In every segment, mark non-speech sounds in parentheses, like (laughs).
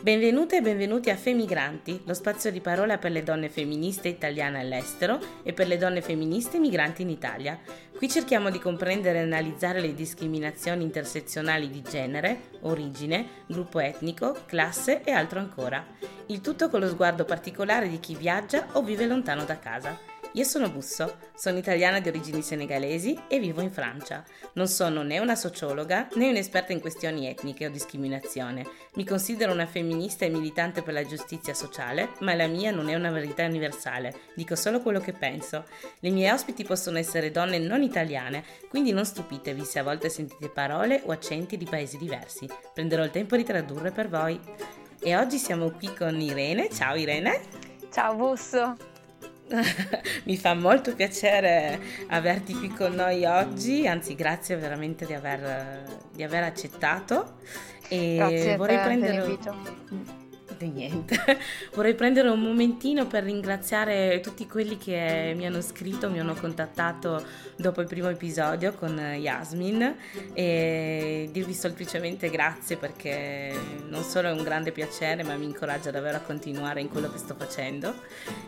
Benvenute e benvenuti a Femigranti, lo spazio di parola per le donne femministe italiane all'estero e per le donne femministe migranti in Italia. Qui cerchiamo di comprendere e analizzare le discriminazioni intersezionali di genere, origine, gruppo etnico, classe e altro ancora. Il tutto con lo sguardo particolare di chi viaggia o vive lontano da casa. Io sono Busso, sono italiana di origini senegalesi e vivo in Francia. Non sono né una sociologa né un'esperta in questioni etniche o discriminazione. Mi considero una femminista e militante per la giustizia sociale, ma la mia non è una verità universale, dico solo quello che penso. Le mie ospiti possono essere donne non italiane, quindi non stupitevi se a volte sentite parole o accenti di paesi diversi. Prenderò il tempo di tradurre per voi. E oggi siamo qui con Irene. Ciao Irene. Ciao Busso. (laughs) Mi fa molto piacere averti qui con noi oggi, anzi grazie veramente di aver, di aver accettato. E grazie vorrei prendere... l'invito di niente. (laughs) Vorrei prendere un momentino per ringraziare tutti quelli che mi hanno scritto, mi hanno contattato dopo il primo episodio con Yasmin. E dirvi semplicemente grazie perché non solo è un grande piacere ma mi incoraggia davvero a continuare in quello che sto facendo.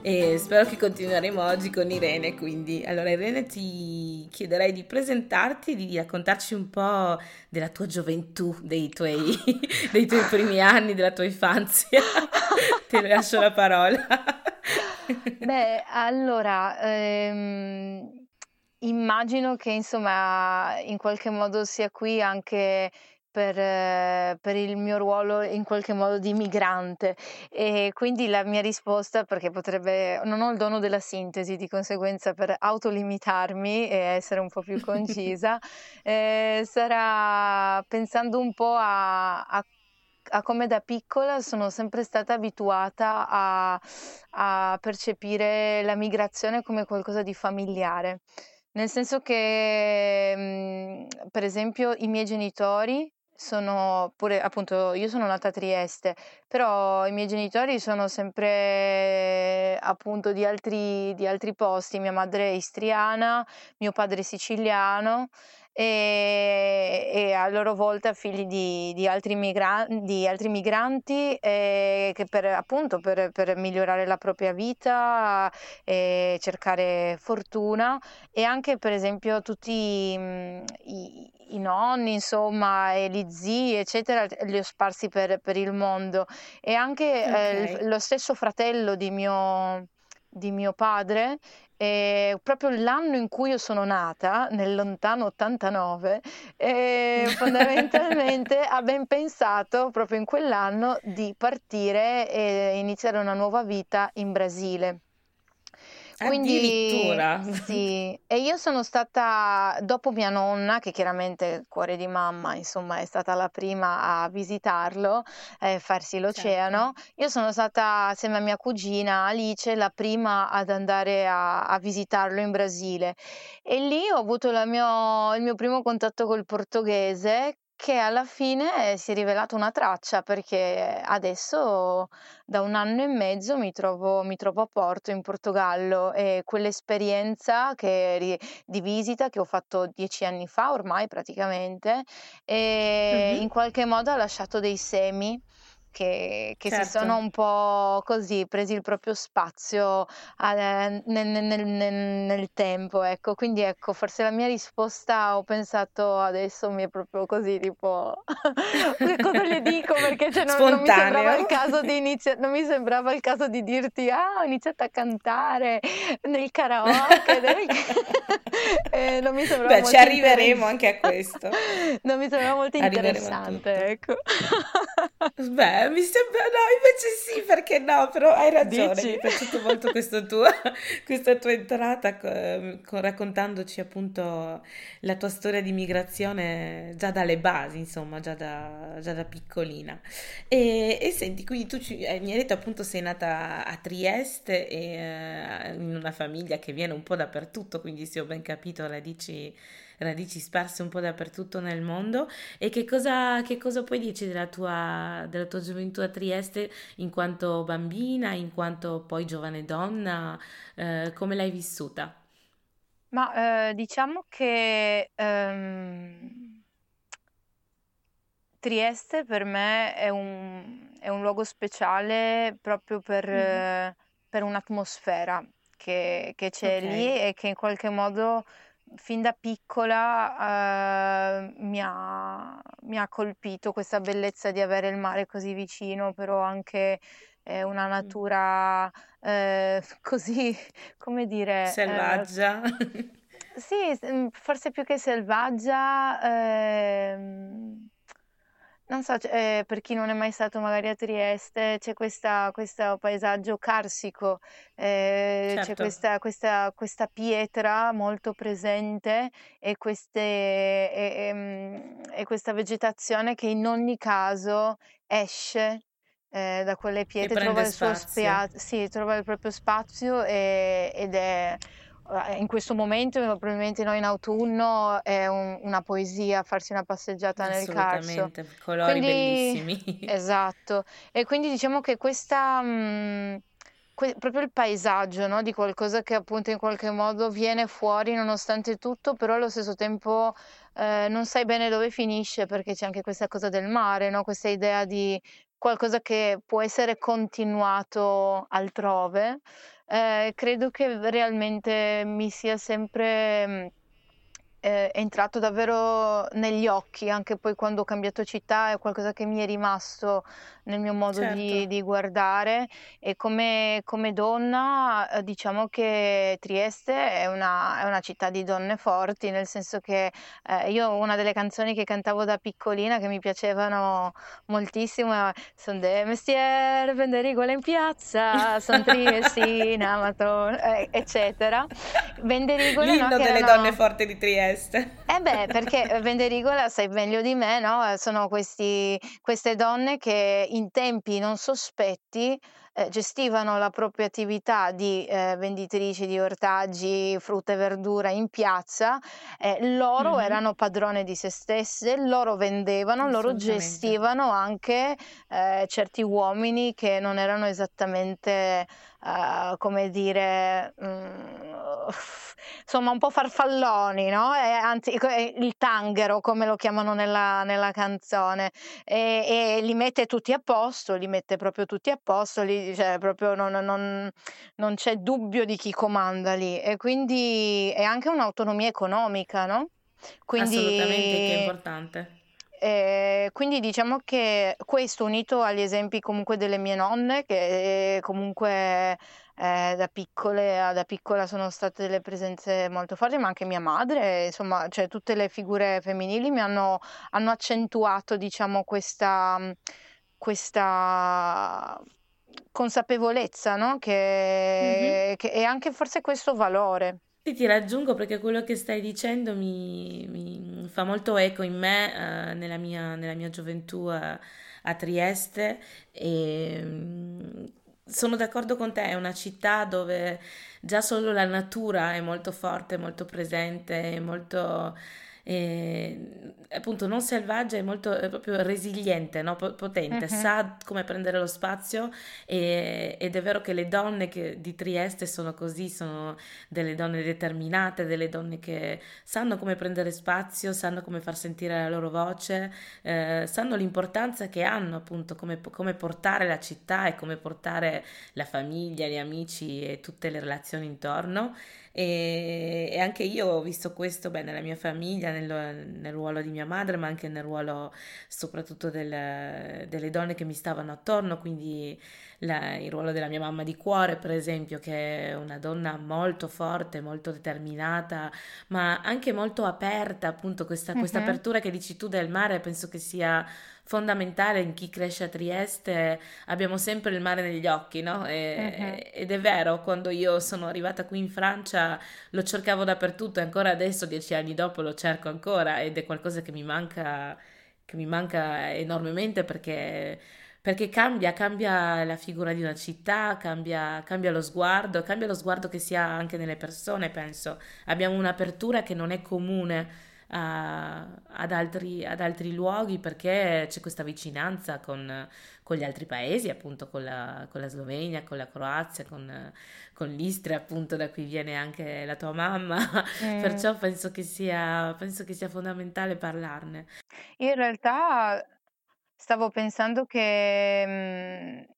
E spero che continueremo oggi con Irene quindi. Allora Irene ti chiederei di presentarti di raccontarci un po' della tua gioventù, dei tuoi, (laughs) dei tuoi primi anni, della tua infanzia (laughs) Ti lascio la parola. (laughs) Beh, allora, ehm, immagino che insomma in qualche modo sia qui anche per, eh, per, il mio ruolo in qualche modo di migrante e quindi la mia risposta perché potrebbe non ho il dono della sintesi di conseguenza per autolimitarmi e essere un po' più (laughs) concisa eh, sarà pensando un po' a, a a come da piccola sono sempre stata abituata a, a percepire la migrazione come qualcosa di familiare. Nel senso che, mh, per esempio, i miei genitori sono pure, appunto, io sono nata a Trieste, però i miei genitori sono sempre appunto di altri, di altri posti. Mia madre è istriana, mio padre è siciliano e, e a loro volta figli di, di, altri, migra- di altri, migranti eh, che per, appunto per, per, migliorare la propria vita e cercare fortuna e anche per esempio tutti mh, i, i, nonni insomma e gli zii eccetera li ho sparsi per, per il mondo e anche okay. eh, lo stesso fratello di mio, di mio padre e proprio l'anno in cui io sono nata, nel lontano 89, e (laughs) fondamentalmente ha ben pensato proprio in quell'anno di partire e iniziare una nuova vita in Brasile. Quindi, Addirittura. Sì, e io sono stata, dopo mia nonna, che chiaramente cuore di mamma, insomma, è stata la prima a visitarlo, eh, farsi l'oceano, certo. io sono stata, assieme a mia cugina Alice, la prima ad andare a, a visitarlo in Brasile. E lì ho avuto mio, il mio primo contatto col portoghese, che alla fine si è rivelata una traccia perché adesso da un anno e mezzo mi trovo, mi trovo a Porto in Portogallo e quell'esperienza che, di visita che ho fatto dieci anni fa ormai praticamente e mm-hmm. in qualche modo ha lasciato dei semi che, che certo. si sono un po' così presi il proprio spazio eh, nel, nel, nel, nel, tempo, ecco. Quindi ecco, forse la mia risposta ho pensato adesso mi è proprio così, tipo, (laughs) cosa gli dico? Perché cioè, non, non, mi sembrava il caso di (laughs) iniziare, non mi sembrava il caso di dirti, ah, ho iniziato a cantare nel karaoke. (laughs) Nel... eh, non mi sembrava Beh, ci arriveremo anche a questo. non mi sembrava molto interessante, ecco. Beh, mi sembra, no, invece sì, perché no, però hai ragione, Dici? mi (laughs) è piaciuto molto tua, questa tua entrata con, raccontandoci appunto la tua storia di migrazione già dalle basi, insomma, già da, già da piccolina. E, e, senti, quindi tu ci, eh, mi hai detto appunto sei nata a Trieste e, eh, in una famiglia che viene un po' dappertutto, quindi se ho ben capito radici radici sparse un po' dappertutto nel mondo. E che cosa, che cosa puoi dirci della tua, della tua gioventù a Trieste in quanto bambina, in quanto poi giovane donna? Eh, come l'hai vissuta? Ma eh, diciamo che ehm, Trieste per me è un, è un luogo speciale proprio per, eh, per un'atmosfera che, che c'è Ok, lì e che in qualche modo fin da piccola eh, mi ha, mi ha colpito questa bellezza di avere il mare così vicino, però anche eh, una Mm. natura eh, (laughs) così, come dire, eh, selvaggia. sì, s- mm, forse più che selvaggia, ehm, non so, eh, per chi non è mai stato magari a Trieste, c'è questa- questo paesaggio carsico, eh, c'è Certo, questa, questa- questa pietra molto presente e, queste, e- e, mm, e questa vegetazione che in ogni caso esce. eh, da quelle pietre trova il suo spazio, sì, trova il proprio spazio e- ed è eh, In questo momento, probabilmente noi in autunno, è un- una poesia farsi una passeggiata nel Carso. Assolutamente, colori Quindi, bellissimi. (laughs) esatto. E quindi diciamo che questa, mh, que- proprio il paesaggio, no, Di qualcosa che appunto in qualche modo viene fuori nonostante tutto, però allo stesso tempo eh, non sai bene dove finisce perché c'è anche questa cosa del mare, no? Questa idea di qualcosa che può essere continuato altrove. Eh, credo che realmente mi sia sempre eh, entrato davvero negli occhi, anche poi quando ho cambiato città, è qualcosa che mi è rimasto nel mio modo Certo, di, di guardare e come, come donna eh, diciamo che Trieste è una, è una città di donne forti, nel senso che eh, io una delle canzoni che cantavo da piccolina che mi piacevano moltissimo è Son de mestiere, vendere in piazza, son triestina, maton, eh, eccetera. Venderigola, no, l'inno che delle donne erano... forti di Trieste. Eh beh, perché Venderigola, sai meglio di me, no? Eh, Sono questi, queste donne che in tempi non sospetti eh, gestivano la propria attività di eh, venditrici di ortaggi, frutta e verdura in piazza. eh, loro Mhm, erano padrone di se stesse, loro vendevano, loro gestivano anche eh, certi uomini che non erano esattamente eh, come dire, mm, (laughs) insomma, un po' farfalloni, no? E anzi, co- eh, il tanghero, come lo chiamano nella, nella canzone, e, e li mette tutti a posto, li mette proprio tutti a posto, li, cioè, proprio non, non- non c'è dubbio di chi comanda lì, e quindi è anche un'autonomia economica, no? Assolutamente, che è Quindi importante. Ehm, quindi diciamo che questo unito agli esempi comunque delle mie nonne che eh, comunque eh, da piccole a da piccola sono state delle presenze molto forti, ma anche mia madre, insomma, cioè tutte le figure femminili mi hanno, hanno accentuato, diciamo, questa, questa consapevolezza, no? Che, che- e anche forse questo valore. Sì, ti raggiungo perché quello che stai dicendo mi, mi fa molto eco in me, eh, nella mia, nella mia gioventù a, a Trieste. E mm, sono d'accordo con te, è una città dove già solo la natura è molto forte, molto presente, molto, eh, appunto, non selvaggia, è molto, è proprio resiliente, no? Po- Potente, Mhm, sa come prendere lo spazio e- ed è vero che le donne che- di Trieste sono così, sono delle donne determinate, delle donne che sanno come prendere spazio, sanno come far sentire la loro voce, eh, sanno l'importanza che hanno appunto come, come portare la città e come portare la famiglia, gli amici e tutte le relazioni intorno. E, e anche io ho visto questo beh, nella mia famiglia, nel, nel ruolo di mia madre, ma anche nel ruolo soprattutto del- delle donne che mi stavano attorno, quindi la- il ruolo della mia mamma di cuore, per esempio, che è una donna molto forte, molto determinata, ma anche molto aperta, appunto, questa, questa mhm, apertura che dici tu del mare, penso che sia fondamentale in chi cresce a Trieste. Abbiamo sempre il mare negli occhi, no? E- ed è vero, quando io sono arrivata qui in Francia lo cercavo dappertutto e ancora adesso, dieci anni dopo, lo cerco ancora ed è qualcosa che mi manca, che mi manca enormemente perché perché cambia, cambia la figura di una città, cambia, cambia lo sguardo, cambia lo sguardo che si ha anche nelle persone, penso. Abbiamo un'apertura che non è comune a, ad, altri, ad, altri, luoghi perché c'è questa vicinanza con, con gli altri paesi, appunto con la, con la, Slovenia, con la Croazia, con, con l'Istria, appunto da cui viene anche la tua mamma, mm. perciò penso che, sia, penso che sia fondamentale parlarne. In realtà stavo pensando che mh,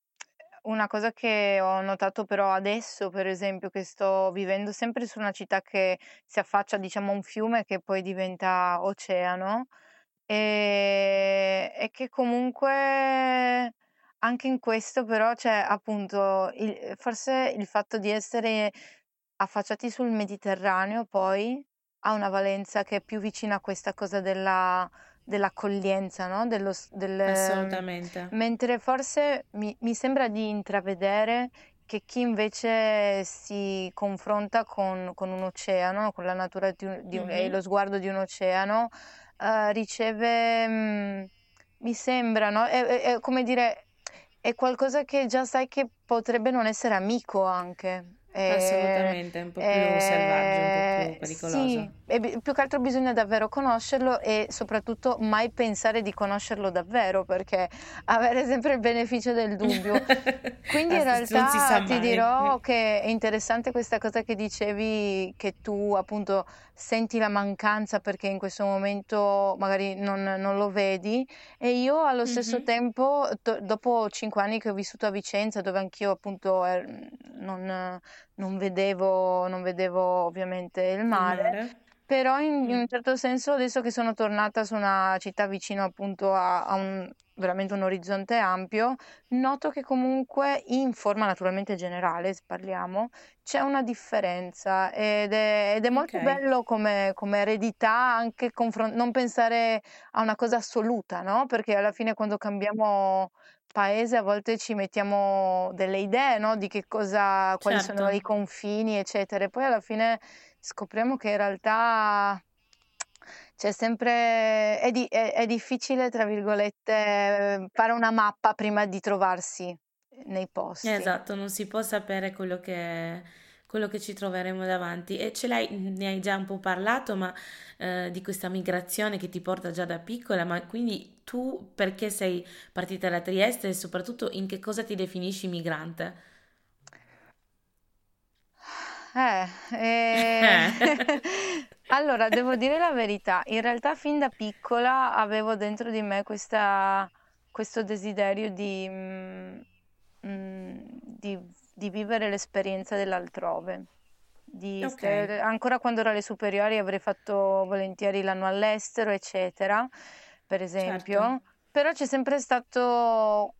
una cosa che ho notato però adesso, per esempio, che sto vivendo sempre su una città che si affaccia, diciamo, a un fiume che poi diventa oceano, e, e che comunque anche in questo però c'è appunto il- forse il fatto di essere affacciati sul Mediterraneo poi ha una valenza che è più vicina a questa cosa della dell'accoglienza, no? Dello, del, Assolutamente. Mentre forse mi, mi sembra di intravedere che chi invece si confronta con, con un oceano, con la natura di un, di un, mm-hmm. e lo sguardo di un oceano, uh, riceve, mh, mm, mi sembra, no? È, è, è, come dire, è qualcosa che già sai che potrebbe non essere amico anche. Assolutamente, un po' più eh, selvaggio, un po' più pericoloso. Sì, e più che altro bisogna davvero conoscerlo e soprattutto mai pensare di conoscerlo davvero perché avere sempre il beneficio del dubbio. (laughs) Quindi in realtà ti dirò che è interessante questa cosa che dicevi che tu appunto senti la mancanza perché in questo momento magari non, non lo vedi e io allo stesso mm-hmm. tempo to- dopo cinque anni che ho vissuto a Vicenza dove anch'io appunto er- non, non, vedevo, non vedevo ovviamente il mare. Il mare. Però in, in, un certo senso adesso che sono tornata su una città vicino appunto a, a un, veramente un orizzonte ampio, noto che comunque in forma naturalmente generale, se parliamo, c'è una differenza ed è, ed è molto okay. bello come, come, eredità anche confron- non pensare a una cosa assoluta, no? Perché alla fine quando cambiamo paese a volte ci mettiamo delle idee, no? Di che cosa, quali certo. sono i confini, eccetera, e poi alla fine scopriamo che in realtà c'è sempre, è, di, è, è difficile, tra virgolette, fare una mappa prima di trovarsi nei posti. Esatto, non si può sapere quello che, quello che ci troveremo davanti. E ce l'hai, ne hai già un po' parlato, ma eh, di questa migrazione che ti porta già da piccola, ma quindi tu perché sei partita da Trieste e soprattutto in che cosa ti definisci migrante? Eh, eh, (laughs) allora devo dire la verità, in realtà fin da piccola avevo dentro di me questa, questo desiderio di, mm, mm di, di vivere l'esperienza dell'altrove. Di Ok. stare- ancora quando ero alle superiori avrei fatto volentieri l'anno all'estero, eccetera, per Certo. esempio, però c'è sempre stato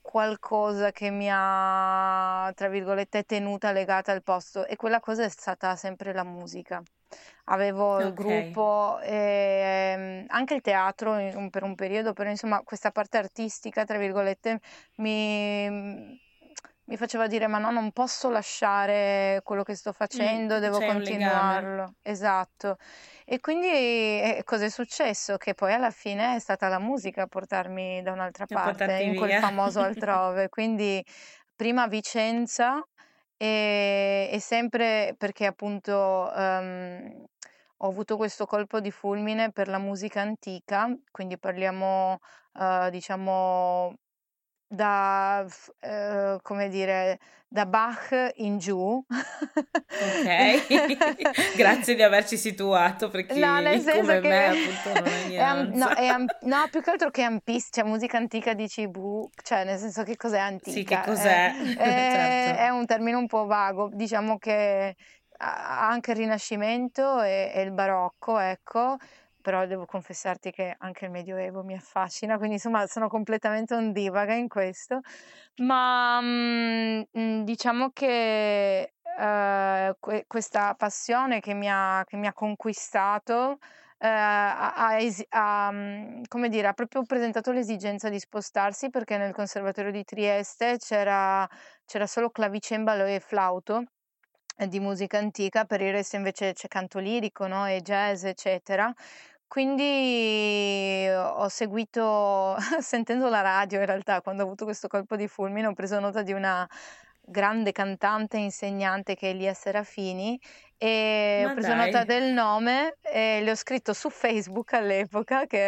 qualcosa che mi ha, tra virgolette, tenuta legata al posto e quella cosa è stata sempre la musica. Avevo il gruppo e ehm, anche il teatro per un periodo, però insomma questa parte artistica, tra virgolette, mi, mi faceva dire ma no, non posso lasciare quello che sto Mm, facendo, devo un legame. continuarlo. Esatto. E quindi eh, cosa è successo? Che poi alla fine è stata la musica a portarmi da un'altra A parte, in quel via. famoso altrove. (laughs) Quindi prima Vicenza e, e sempre perché appunto ehm, ho avuto questo colpo di fulmine per la musica antica, quindi parliamo eh, diciamo da, eh, come dire, da Bach in giù. Ok, (laughs) grazie di averci situato per chi No, nel senso come che me appunto non è (laughs) am- no, è am- (laughs) no, più che altro che ampista, cioè musica antica dici bu, cioè nel senso che cos'è Sì, che antica? cos'è? È, è- Certo. è un termine un po' vago, diciamo che ha anche il Rinascimento e, e il Barocco, ecco, però devo confessarti che anche il Medioevo mi affascina, quindi insomma sono completamente ondivaga in questo, ma mm, mm, diciamo che eh, que- questa passione che mi ha, che mi ha conquistato eh, ha, ha esi- ha, mm, come dire, ha proprio presentato l'esigenza di spostarsi perché nel Conservatorio di Trieste c'era, c'era solo clavicembalo e flauto eh, di musica antica, per il resto invece c'è canto lirico, no? E jazz, eccetera. Quindi ho seguito, (laughs) sentendo la radio in realtà, quando ho avuto questo colpo di fulmine, ho preso nota di una, grande cantante e insegnante che è Elia Serafini e Ma ho preso nota dai. del nome e le ho scritto su Facebook all'epoca che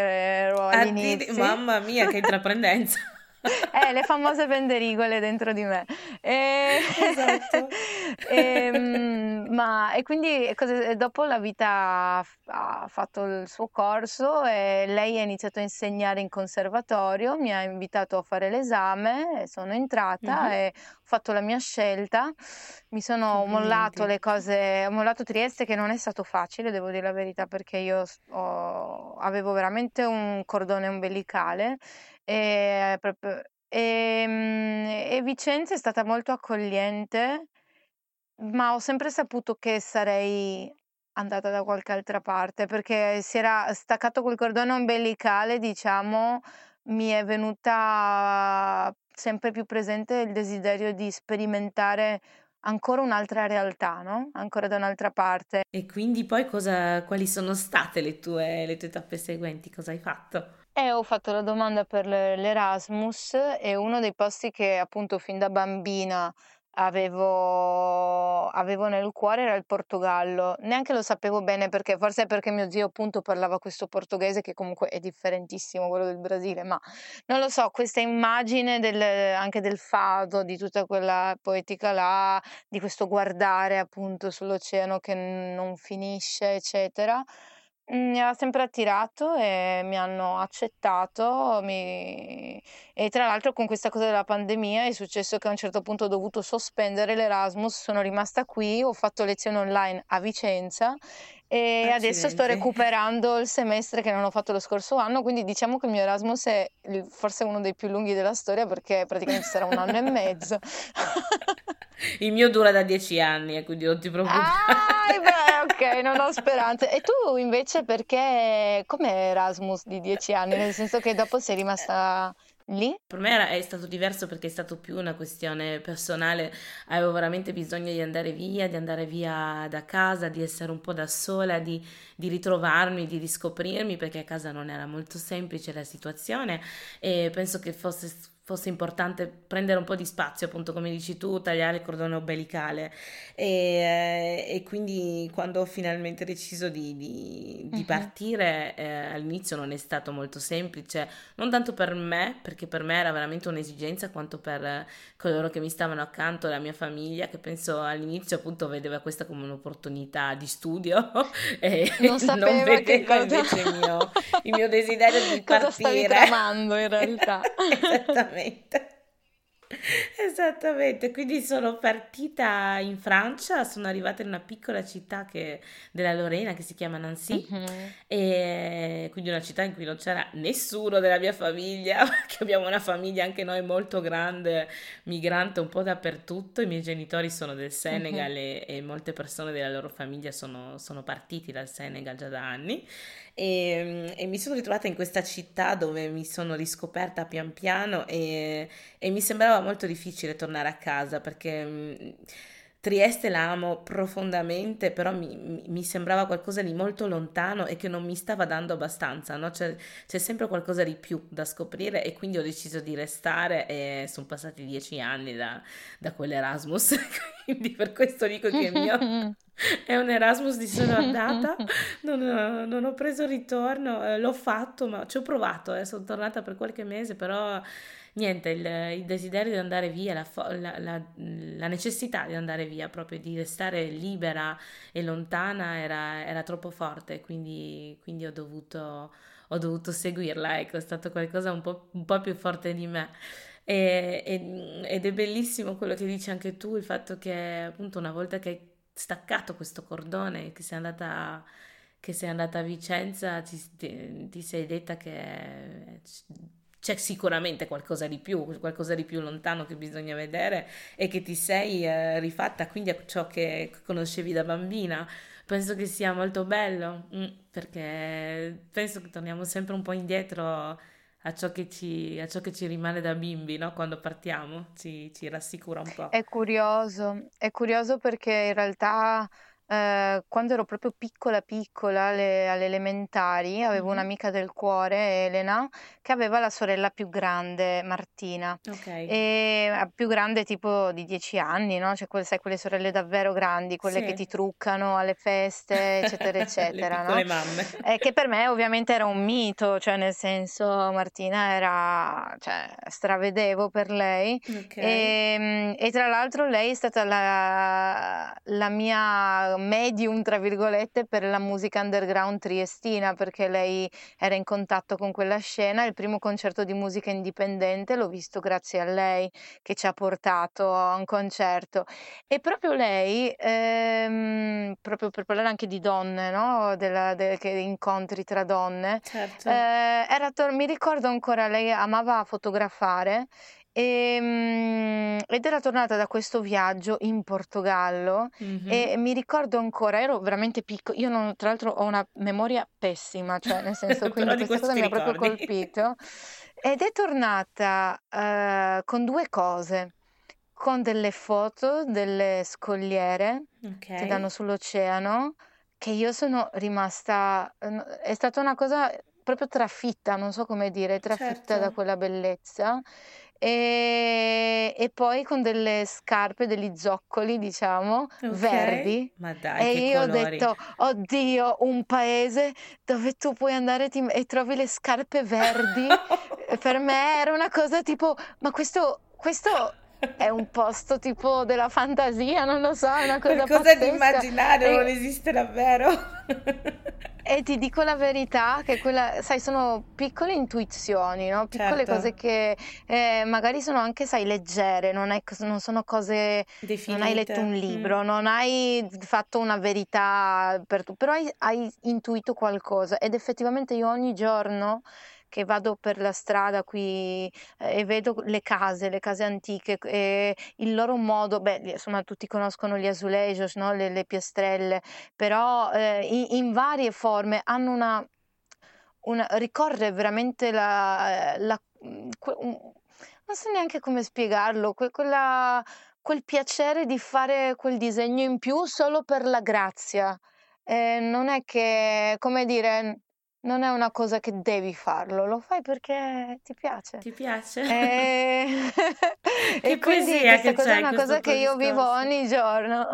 ero Addiri- inizi. Mamma mia, che intraprendenza. (laughs) (laughs) Eh, le famose penderigole dentro di me. E, Esatto. (laughs) e, mm, ma, e quindi cosa- dopo la vita ha fatto il suo corso e lei ha iniziato a insegnare in conservatorio, mi ha invitato a fare l'esame, sono entrata Mhm. e ho fatto la mia scelta. Mi sono mollato le cose, ho mollato Trieste che non è stato facile, devo dire la verità, perché io ho- avevo veramente un cordone ombelicale e, proprio- e, mm, e Vicenza è stata molto accogliente, ma ho sempre saputo che sarei andata da qualche altra parte perché si era staccato quel cordone ombelicale, diciamo, mi è venuta sempre più presente il desiderio di sperimentare ancora un'altra realtà, no? Ancora da un'altra parte. E quindi poi cosa, quali sono state le tue, le tue tappe seguenti? Cosa hai fatto? E ho fatto la domanda per l'Erasmus e uno dei posti che appunto fin da bambina avevo, avevo nel cuore era il Portogallo. Neanche lo sapevo bene perché, forse è perché mio zio appunto parlava questo portoghese che comunque è differentissimo quello del Brasile, ma non lo so, questa immagine del- anche del fado, di tutta quella poetica là, di questo guardare appunto sull'oceano che non finisce, eccetera. Mi ha sempre attirato e mi hanno accettato, mi- e tra l'altro con questa cosa della pandemia è successo che a un certo punto ho dovuto sospendere l'Erasmus, sono rimasta qui, ho fatto lezioni online a Vicenza e adesso sto Accidenti. recuperando il semestre che non ho fatto lo scorso anno, quindi diciamo che il mio Erasmus è forse uno dei più lunghi della storia perché praticamente sarà un anno e mezzo. (laughs) Il mio dura da dieci anni, e quindi non ti preoccupare. Ah, beh, (laughs) ok, non ho speranze. E tu invece perché, com'è Erasmus di dieci anni? Nel senso che dopo sei rimasta lì? Per me era- è stato diverso perché è stato più una questione personale, avevo veramente bisogno di andare via, di andare via da casa, di essere un po' da sola, di, di ritrovarmi, di riscoprirmi, perché a casa non era molto semplice la situazione e penso che fosse, fosse importante prendere un po' di spazio, appunto come dici tu, tagliare il cordone ombelicale e, eh, e quindi quando ho finalmente deciso di, di- di Mhm. partire, eh, all'inizio non è stato molto semplice non tanto per me, perché per me era veramente un'esigenza, quanto per coloro che mi stavano accanto, la mia famiglia, che penso all'inizio appunto vedeva questa come un'opportunità di studio (laughs) e Non (laughs) non vedeva cosa... invece il mio, il mio desiderio di (laughs) cosa stavi partire. tramando in realtà. Esattamente. Esattamente, quindi sono partita in Francia, sono arrivata in una piccola città che- della Lorena che si chiama Nancy Mhm. e quindi una città in cui non c'era nessuno della mia famiglia, (laughs) perché abbiamo una famiglia anche noi molto grande, migrante un po' dappertutto. I miei genitori sono del. Senegal e, e molte persone della loro famiglia sono, sono partiti dal Senegal già da anni. E, e mi sono ritrovata in questa città dove mi sono riscoperta pian piano e, e mi sembrava molto difficile tornare a casa perché mh, Trieste la amo profondamente, però mi, mi- sembrava qualcosa di molto lontano e che non mi stava dando abbastanza, no? C'è, c'è sempre qualcosa di più da scoprire e quindi ho deciso di restare e sono passati dieci anni da, da quell'Erasmus, (laughs) quindi per questo dico che il mio (laughs) è un Erasmus di sola andata, (laughs) non ho, non ho preso ritorno, eh, l'ho fatto, ma ci ho provato, eh, sono tornata per qualche mese, però niente, il, il desiderio di andare via, la, fo- la- la- la necessità di andare via, proprio di restare libera e lontana era, era troppo forte, quindi, quindi ho dovuto, ho dovuto seguirla, ecco, è stato qualcosa un po', un po' più forte di me. E- e- ed è bellissimo quello che dici anche tu, il fatto che appunto una volta che hai staccato questo cordone, che sei andata, che sei andata a Vicenza, ti, ti- ti sei detta che c'è sicuramente qualcosa di più, qualcosa di più lontano che bisogna vedere e che ti sei eh, rifatta quindi a ciò che conoscevi da bambina. Penso che sia molto bello, mm, perché penso che torniamo sempre un po' indietro a ciò che ci, ciò che ci rimane da bimbi, no? Quando partiamo, ci, ci rassicura un po'. È curioso, è curioso perché in realtà eh, quando ero proprio piccola piccola, alle, alle elementari, avevo Mhm. un'amica del cuore, Elena, che aveva la sorella più grande, Martina. Ok. E eh, più grande tipo di 10 anni, no? Cioè, quelle, sai, quelle sorelle davvero grandi, quelle che Sì. ti truccano alle feste, eccetera, (laughs) Le eccetera, no? piccole mamme. Eh, che per me ovviamente era un mito, cioè nel senso Martina era, cioè, stravedevo per lei. Ok. E, e tra l'altro lei è stata la, la mia medium, tra virgolette, per la musica underground triestina, perché lei era in contatto con quella scena. Il primo concerto di musica indipendente l'ho visto grazie a lei, che ci ha portato a un concerto. E proprio lei, ehm, proprio per parlare anche di donne, no? Della, de- che incontri tra donne, Certo. eh, era tor- mi ricordo ancora, lei amava fotografare e, mm, ed era tornata da questo viaggio in Portogallo Mhm. e mi ricordo ancora, ero veramente piccola, io non- tra l'altro ho una memoria pessima, cioè nel (laughs) senso, Però di questa cosa ti mi ha proprio ricordi. colpito ed è tornata eh, con due cose, con delle foto delle scogliere che danno sull'oceano, che io sono rimasta, no- è stata una cosa proprio trafitta, non so come dire, trafitta da Certo. quella bellezza. E, e poi con delle scarpe, degli zoccoli, diciamo, Ok. verdi. Ma dai, E io ho colori. detto, oddio, un paese dove tu puoi andare e ti- e trovi le scarpe verdi. (laughs) Per me era una cosa tipo, ma questo, questo è un posto tipo della fantasia, non lo so, è una cosa Qualcosa di pazzesca. immaginario, non E, esiste davvero. E ti dico la verità, che quella, sai, sono piccole intuizioni, no? Piccole cose Certo, che eh, magari sono anche, sai, leggere, non è- non sono cose, non hai letto un definite. Mm. libro, non hai fatto una verità per tu, però hai, hai intuito qualcosa ed effettivamente io ogni giorno che vado per la strada qui eh, e vedo le case, le case antiche, e il loro modo, beh, insomma, tutti conoscono gli azulejos, no? Le, le piastrelle, però eh, in, in varie forme hanno una, una ricorre veramente la, la- que- un- non so neanche come spiegarlo, que- quella- quel piacere di fare quel disegno in più solo per la grazia. Eh, non è che, come dire, non è una cosa che devi farlo, lo fai perché ti piace. Ti piace? E, (laughs) (laughs) Che e quindi questa cosa è una cosa che io vivo ogni giorno.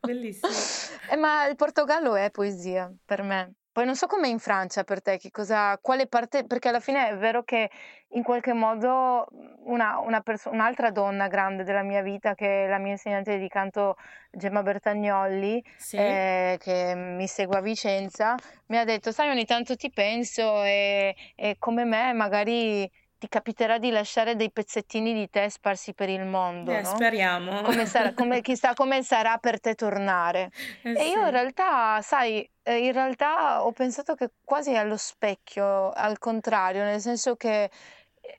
Bellissimo. (laughs) Eh, ma il Portogallo è poesia per me. Poi non so com'è in Francia per te, che cosa, quale parte, perché alla fine è vero che in qualche modo una, una perso- un'altra donna grande della mia vita, che è la mia insegnante di canto Gemma Bertagnolli, Sì? eh, che mi segue a Vicenza, mi ha detto, sai, ogni tanto ti penso e, e come me magari ti capiterà di lasciare dei pezzettini di te sparsi per il mondo, Eh, no? speriamo. Come sarà, come, chissà come sarà per te tornare. Eh E io in sì. realtà, sai, eh, in realtà ho pensato che quasi allo specchio, al contrario, nel senso che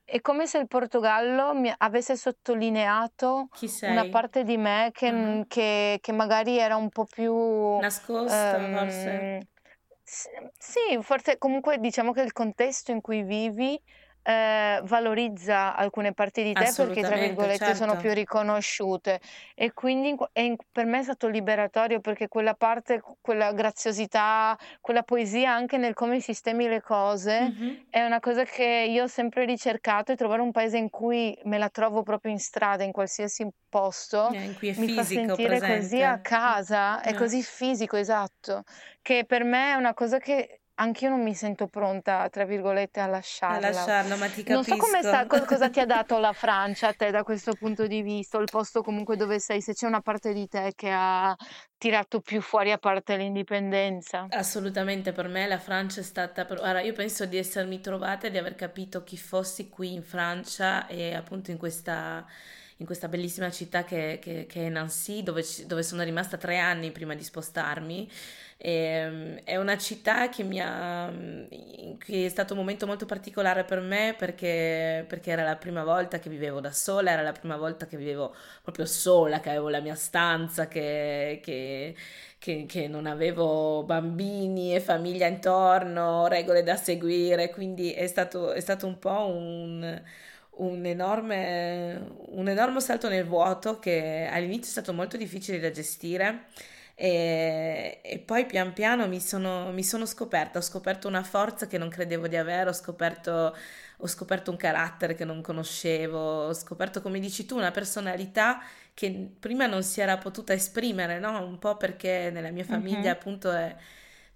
è come se il Portogallo mi avesse sottolineato una parte di me che, Ah. che- che magari era un po' più... Nascosta, forse. ehm, s- sì, forse comunque diciamo che il contesto in cui vivi eh, valorizza alcune parti di te perché, tra virgolette, sono più certo. riconosciute. E quindi in qu- e per me è stato liberatorio perché quella parte, quella graziosità, quella poesia anche nel come sistemi le cose Mhm. è una cosa che io ho sempre ricercato e trovare un paese in cui me la trovo proprio in strada, in qualsiasi posto, Eh, in cui è mi fa fisico, sentire così a presente. casa, è Eh. così fisico, esatto, che per me è una cosa che anch'io non mi sento pronta, tra virgolette, a A lasciarla. lasciarlo, ma ti Non so come sta, capisco. co- cosa ti ha dato la (laughs) Francia a te da questo punto di vista, il posto comunque dove sei, se c'è una parte di te che ha tirato più fuori a parte l'indipendenza. Assolutamente, per me la Francia è stata... per- Ora, io penso di essermi trovata e di aver capito chi fossi qui in Francia e appunto in questa, in questa bellissima città che, che- che è Nancy, dove, dove sono rimasta tre anni prima di spostarmi. E, è una città che ha, cui è stato un momento molto particolare per me perché, perché era la prima volta che vivevo da sola, era la prima volta che vivevo proprio sola, che avevo la mia stanza, che, che- che- che non avevo bambini e famiglia intorno, regole da seguire, quindi è stato, è stato un po' un, un enorme, un enorme salto nel vuoto che all'inizio è stato molto difficile da gestire. E, e poi pian piano mi sono, mi sono scoperta, ho scoperto una forza che non credevo di avere, ho scoperto, ho scoperto un carattere che non conoscevo, ho scoperto, come dici tu, una personalità che prima non si era potuta esprimere, no? Un po' perché nella mia famiglia mm-hmm. appunto è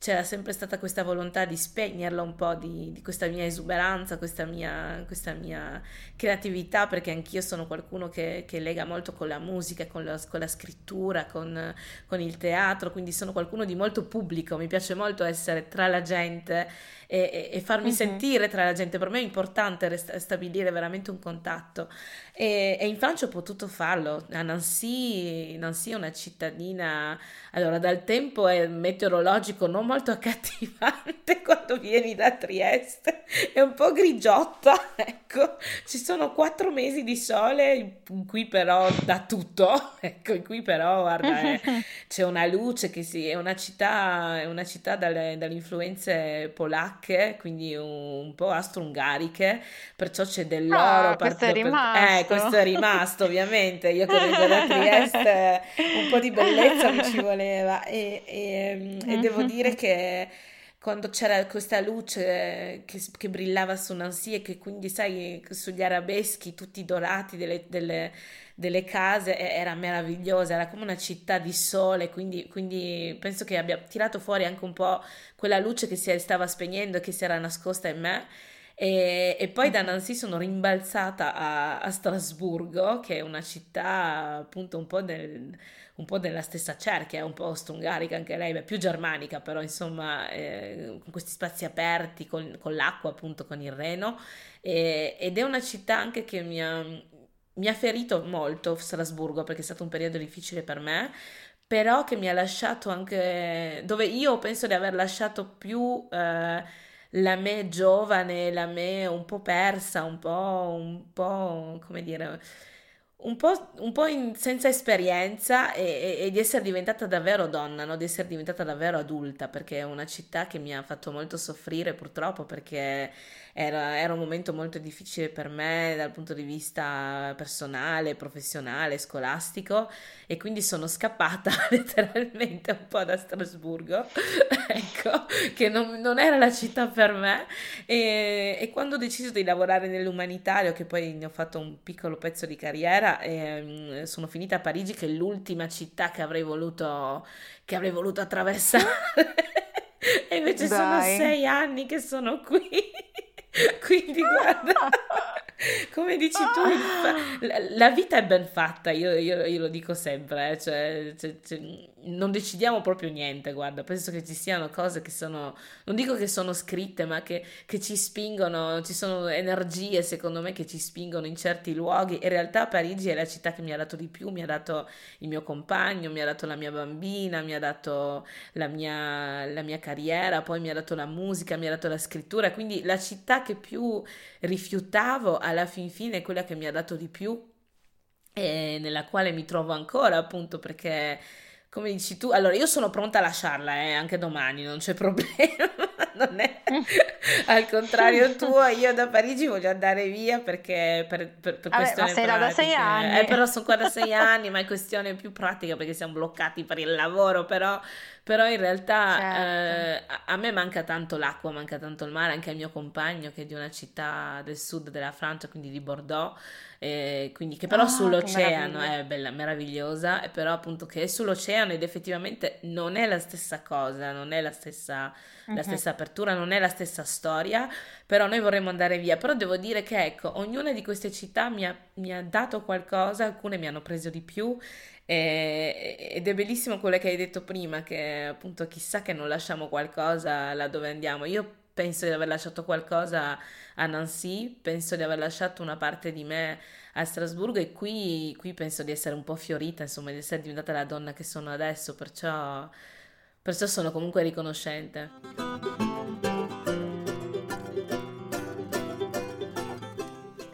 c'era sempre stata questa volontà di spegnerla un po' di, di questa mia esuberanza, questa mia, questa mia, creatività, perché anch'io sono qualcuno che, che lega molto con la musica, con la, con la scrittura, con, con, il teatro, quindi sono qualcuno di molto pubblico, mi piace molto essere tra la gente e, e farmi uh-huh. sentire tra la gente, per me è importante rest- stabilire veramente un contatto e, e, in Francia ho potuto farlo, a Nancy, Nancy è una cittadina, allora dal tempo è meteorologico non molto accattivante (laughs) quando vieni da Trieste, è un po' grigiotta, (laughs) ecco, ci sono quattro mesi di sole in cui però da tutto, (laughs) ecco, in cui però guarda è, c'è una luce che sì, è una città, è una città dalle, dalle influenze polacche, quindi un, un po' austro-ungariche, perciò c'è dell'oro. Ah, questo è rimasto. Per, eh, questo è rimasto ovviamente, io che vengo da Trieste un po' di bellezza mi ci voleva. E, e, e devo dire che quando c'era questa luce che, che, brillava su Nancy e che quindi, sai, sugli arabeschi tutti dorati delle, delle, delle case, era meravigliosa, era come una città di sole, quindi, quindi, penso che abbia tirato fuori anche un po' quella luce che si stava spegnendo e che si era nascosta in me. E, e poi da Nancy sono rimbalzata a, a Strasburgo, che è una città appunto un po' del un po' della stessa cerchia, un po' austro-ungarica anche lei, beh, più germanica, però insomma eh, con questi spazi aperti, con, con, l'acqua appunto, con il Reno, e, ed è una città anche che mi ha, mi ha ferito molto Strasburgo perché è stato un periodo difficile per me, però che mi ha lasciato anche, dove io penso di aver lasciato più... Eh, la me giovane, la me un po' persa, un po', un po' come dire, un po', un po in, senza esperienza e, e, e, di essere diventata davvero donna, no? di essere diventata davvero adulta, perché è una città che mi ha fatto molto soffrire purtroppo, perché era, era, un momento molto difficile per me dal punto di vista personale, professionale, scolastico e quindi sono scappata (laughs) letteralmente un po' da Strasburgo, (laughs) ecco, che non, non, era la città per me e, e, quando ho deciso di lavorare nell'umanitario, che poi ne ho fatto un piccolo pezzo di carriera, eh, sono finita a Parigi che è l'ultima città che avrei voluto, che avrei voluto attraversare. (laughs) e invece Dai. sono sei anni che sono qui. (laughs) Quindi guarda, (laughs) come dici tu, la, vita è ben fatta, io, io, io lo dico sempre, eh, cioè, cioè, cioè, non decidiamo proprio niente, guarda, penso che ci siano cose che sono, non dico che sono scritte, ma che, che, ci spingono, ci sono energie secondo me che ci spingono in certi luoghi. In realtà Parigi è la città che mi ha dato di più, mi ha dato il mio compagno, mi ha dato la mia bambina, mi ha dato la mia, la mia carriera, poi mi ha dato la musica, mi ha dato la scrittura, quindi la città che più rifiutavo alla fin fine quella che mi ha dato di più e nella quale mi trovo ancora appunto perché come dici tu, allora io sono pronta a lasciarla eh, anche domani, non c'è (laughs) problema, non è (laughs) al contrario tuo, io da Parigi voglio andare via perché per, per, per Vabbè, ma sei là da sei anni. Eh, però sono qua da sei anni, ma è questione più pratica perché siamo bloccati per il lavoro, però, però in realtà certo. eh, a, a me manca tanto l'acqua, manca tanto il mare, anche al mio compagno che è di una città del sud della Francia, quindi di Bordeaux eh, quindi che però oh, sull'oceano è bella, meravigliosa, però appunto che è sull'oceano ed effettivamente non è la stessa cosa, non è la stessa, uh-huh. la stessa apertura, non è la stessa storia, però noi vorremmo andare via, però devo dire che ecco, ognuna di queste città mi ha, mi ha dato qualcosa, alcune mi hanno preso di più ed è bellissimo quello che hai detto prima, che appunto chissà che non lasciamo qualcosa là dove andiamo. Io penso di aver lasciato qualcosa a Nancy, penso di aver lasciato una parte di me a Strasburgo e qui, qui penso di essere un po' fiorita, insomma, di essere diventata la donna che sono adesso, perciò, perciò sono comunque riconoscente.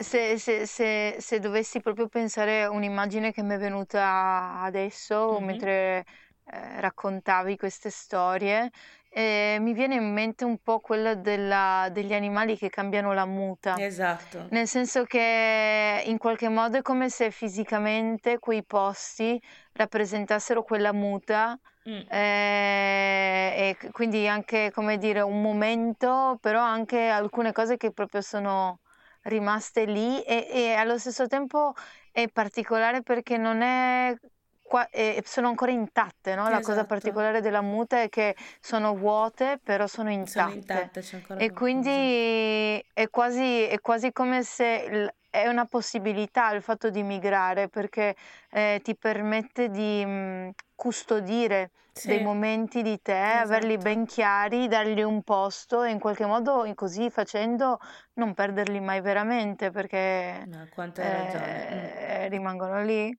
Se, se, se, se, dovessi proprio pensare un'immagine che mi è venuta adesso, mm-hmm. mentre eh, raccontavi queste storie, eh, mi viene in mente un po' quella della- degli animali che cambiano la muta, Esatto. nel senso che in qualche modo è come se fisicamente quei posti rappresentassero quella muta Mm. Eh, e quindi anche, come dire, un momento, però anche alcune cose che proprio sono rimaste lì e, e allo stesso tempo è particolare perché non è qua, eh, sono ancora intatte, no? La cosa particolare della muta è che sono vuote, però sono intatte. Sono intatte, e quindi è quasi, è quasi come se è una possibilità il fatto di migrare perché eh, ti permette di mh, mm, custodire sì. dei momenti di te, esatto. averli ben chiari, dargli un posto e in qualche modo così facendo non perderli mai veramente perché no, eh, mm. rimangono lì.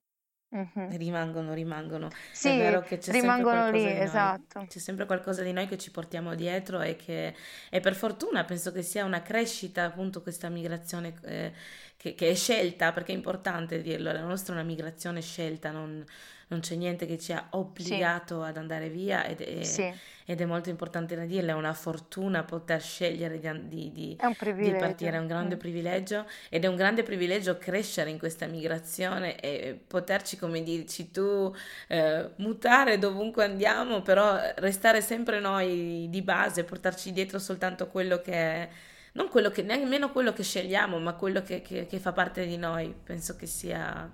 Mh-mh. Rimangono, rimangono. È vero che c'è rimangono lì, esatto. C'è sempre qualcosa di noi che ci portiamo dietro e che e per fortuna penso che sia una crescita appunto questa migrazione, ehm, che che è scelta, perché è importante dirlo, la nostra è una migrazione scelta, non non c'è niente che ci ha obbligato sì. ad andare via ed è, sì. ed è, molto importante da dirlo, è una fortuna poter scegliere di, di, di, di partire, è un grande mm. privilegio ed è un grande privilegio crescere in questa migrazione e poterci, come dici tu, eh, mutare dovunque andiamo, però restare sempre noi di base, portarci dietro soltanto quello che è non quello che, nemmeno quello che scegliamo, ma quello che, che, che, fa parte di noi. Penso che sia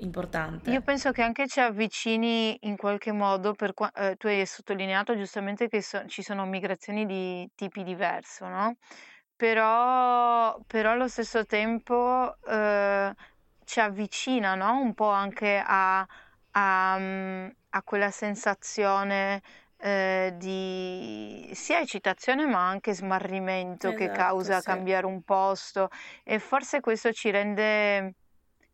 importante. Io penso che anche ci avvicini in qualche modo, per eh, tu hai sottolineato giustamente che so- ci sono migrazioni di tipi diversi, no? Però, però allo stesso tempo eh, ci avvicina, no? Un po' anche a, a, mm, a quella sensazione eh, di sia eccitazione ma anche smarrimento che Esatto, causa sì. cambiare un posto e forse questo ci rende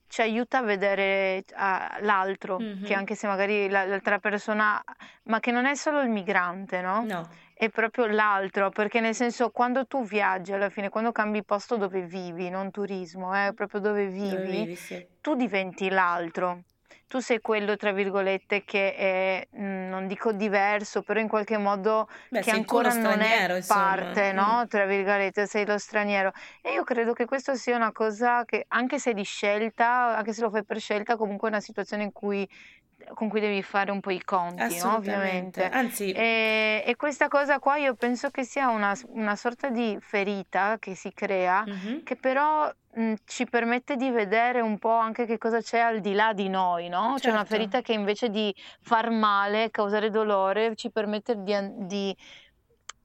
ci aiuta a vedere a l'altro, che anche se magari l'altra persona, ma che non è solo il migrante, no? No. È proprio l'altro, perché nel senso quando tu viaggi alla fine, quando cambi posto dove vivi, non turismo, è eh, proprio dove Dove vivi, vivi, sì. tu diventi l'altro tu sei quello, tra virgolette, che è, mm, non dico diverso, però in qualche modo Beh, che ancora non è insomma. parte, Mm. no? Tra virgolette, sei lo straniero. E io credo che questo sia una cosa che, anche se di scelta, anche se lo fai per scelta, comunque è una situazione in cui con cui devi fare un po' i conti, no? Ovviamente. Anzi, E, e questa cosa qua io penso che sia una, una sorta di ferita che si crea, mhm, che però mh, ci permette di vedere un po' anche che cosa c'è al di là di noi, no? C'è una certo. ferita che invece di far male, causare dolore, ci permette di, di,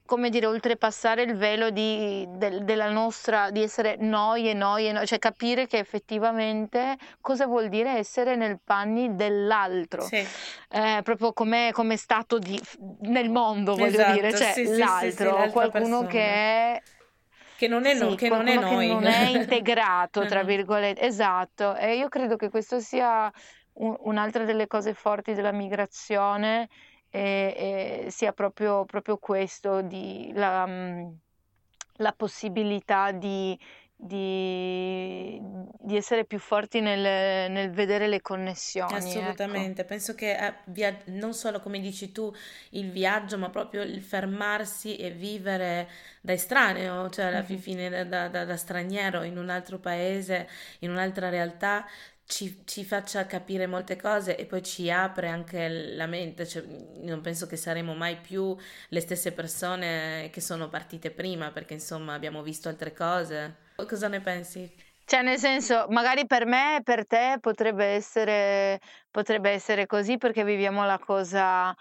come dire, oltrepassare il velo di, del- della nostra, di essere noi e noi e noi, cioè capire che effettivamente cosa vuol dire essere nel panni dell'altro, Sì, eh, proprio come, come stato di, nel mondo, voglio dire, esatto, cioè sì, sì, sì, sì, l'altro, l'altra qualcuno che persona. è Che non è, no- sì, che non è qualcuno che noi. non è (laughs) integrato, tra no. virgolette, esatto. E io credo che questo sia un- un'altra delle cose forti della migrazione, e, e sia proprio, proprio questo, di, la, mm, la possibilità di, di, di essere più forti nel, nel vedere le connessioni, ecco. Assolutamente, penso che eh, via- non solo come dici tu il viaggio, ma proprio il fermarsi e vivere da estraneo, cioè alla Mhm. fine da, da- da straniero in un altro paese, in un'altra realtà, ci, ci faccia capire molte cose e poi ci apre anche la mente, cioè, non penso che saremo mai più le stesse persone che sono partite prima, perché insomma abbiamo visto altre cose. Cosa ne pensi? Cioè, nel senso, magari per me e per te potrebbe essere, potrebbe essere così perché viviamo la cosa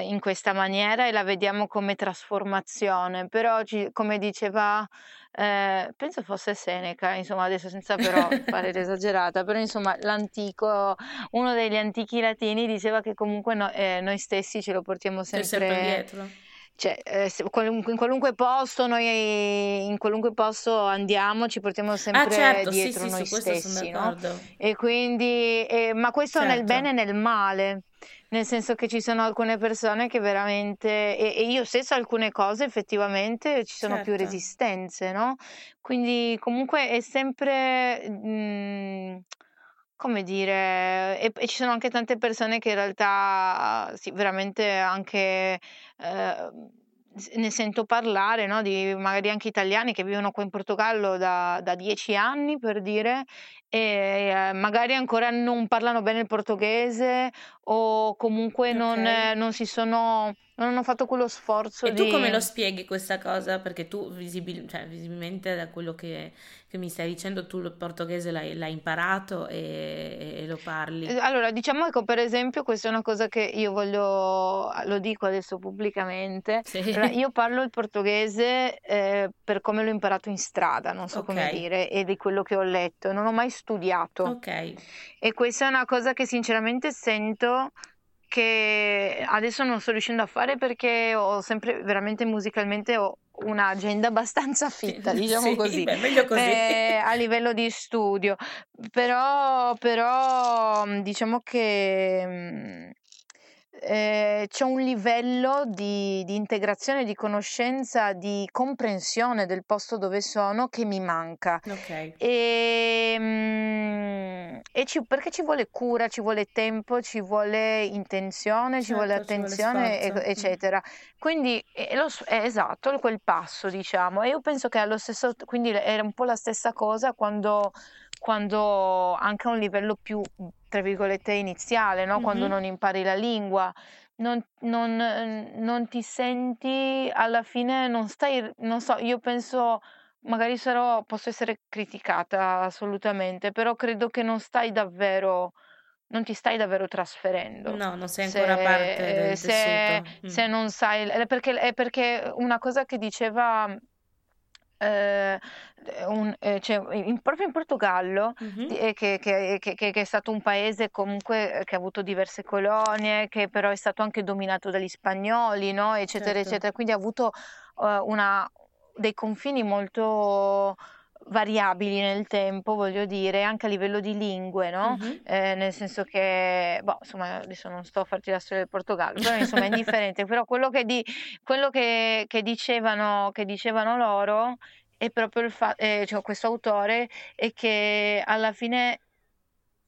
in questa maniera e la vediamo come trasformazione, però ci- come diceva, eh, penso fosse Seneca, insomma, adesso senza però fare (laughs) l'esagerata, però insomma, l'antico, uno degli antichi latini diceva che comunque no- eh, noi stessi ce lo portiamo sempre sempre indietro? Cioè, eh, in qualunque posto noi in qualunque posto andiamo ci portiamo Ah, sempre certo, sì, dietro sì, noi sono stessi, no? E quindi, eh, ma questo nel bene e Certo, nel male, nel senso che ci sono alcune persone che veramente, e, e io stesso alcune cose effettivamente ci sono più certo. resistenze, no? Quindi comunque è sempre, mm, come dire, e, e ci sono anche tante persone che in realtà, sì, veramente anche, eh, ne sento parlare, no, di magari anche italiani che vivono qua in Portogallo da, da dieci anni, per dire, e eh, magari ancora non parlano bene il portoghese o comunque non, Ok. non si sono, non hanno fatto quello sforzo E tu come di... lo spieghi questa cosa? Perché tu visibil- cioè, visibilmente da quello che, che mi stai dicendo, tu il portoghese l'hai, l'hai imparato e, e lo Eh, parli. Allora, diciamo ecco, per esempio, questa è una cosa che io voglio, lo dico adesso pubblicamente. Allora, Sì. io (laughs) parlo il portoghese eh, per come l'ho imparato in strada, non so Ok, come dire, e di quello che ho letto. Non ho mai studiato. ok, E questa è una cosa che sinceramente sento che adesso non sto riuscendo a fare perché ho sempre, veramente musicalmente, ho un'agenda abbastanza fitta, diciamo sì, così, beh, così. eh, a livello di studio. Però, però diciamo che eh, c'è un livello di, di integrazione, di conoscenza, di comprensione del posto dove sono che mi manca. Ok, E, e ci- perché ci vuole cura, ci vuole tempo, ci vuole intenzione, ci vuole certo, ci vuole attenzione, e- sforzo. Mm. eccetera. Quindi è, lo s- è esatto, quel passo, diciamo. E io penso che allo stesso, quindi era un po' la stessa cosa quando, quando anche a un livello più, tra virgolette, iniziale, no? Quando Mhm. non impari la lingua. Non, non, eh, non ti senti alla fine, non stai, non so, io penso Magari sarò, posso essere criticata assolutamente, però credo che non stai davvero, non ti stai davvero trasferendo. No, non sei ancora parte Se, del se, tessuto. Mm. se non sai, è perché, è perché una cosa che diceva eh, un- eh, cioè, in- proprio in Portogallo, Mhm. di- eh, che, che- che- che- è stato un paese comunque eh, che ha avuto diverse colonie, che però è stato anche dominato dagli spagnoli, no? Eccetera, Certo. eccetera. Quindi ha avuto eh, una- dei confini molto variabili nel tempo, voglio dire, anche a livello di lingue, no? Mhm. Eh, nel senso che, boh, insomma, adesso non sto a farti la storia del Portogallo, però insomma è indifferente, però quello che, di- quello che, che dicevano, che dicevano loro è proprio il fatto, cioè questo autore, è che alla fine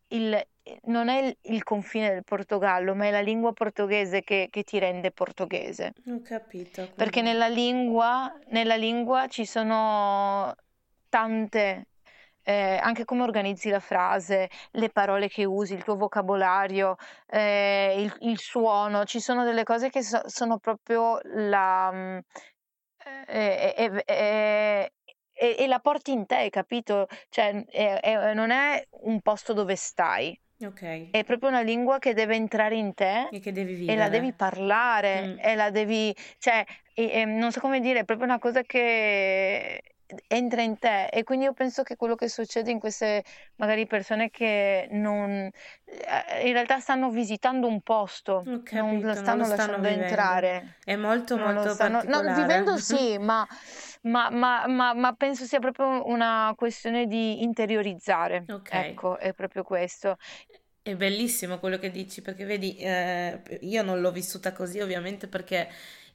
il- non è il, confine del Portogallo, ma è la lingua portoghese che, che ti rende portoghese. Ho capito, Perché quindi. nella lingua, nella lingua ci sono tante, eh, anche come organizzi la frase, le parole che usi, il tuo vocabolario, eh, il, il suono, ci sono delle cose che so- sono proprio la... mm, eh, eh, eh, e, e la porti in te, capito? Cioè, è- è- non è un posto dove stai, Ok. è proprio una lingua che deve entrare in te E che devi e la devi vivere. parlare Mm. e la devi, cioè, e- e non so come dire, è proprio una cosa che entra in te e quindi io penso che quello che succede in queste magari persone che non, eh, in realtà stanno visitando un posto, Ho non lo capito, non lo stanno stanno lasciando vivendo. entrare. È molto Non molto stanno, no, particolare. vivendo (laughs) sì, ma, ma, ma, ma, ma penso sia proprio una questione di interiorizzare. Ok. Ecco, è proprio questo. È bellissimo quello che dici, perché vedi, eh, io non l'ho vissuta così ovviamente perché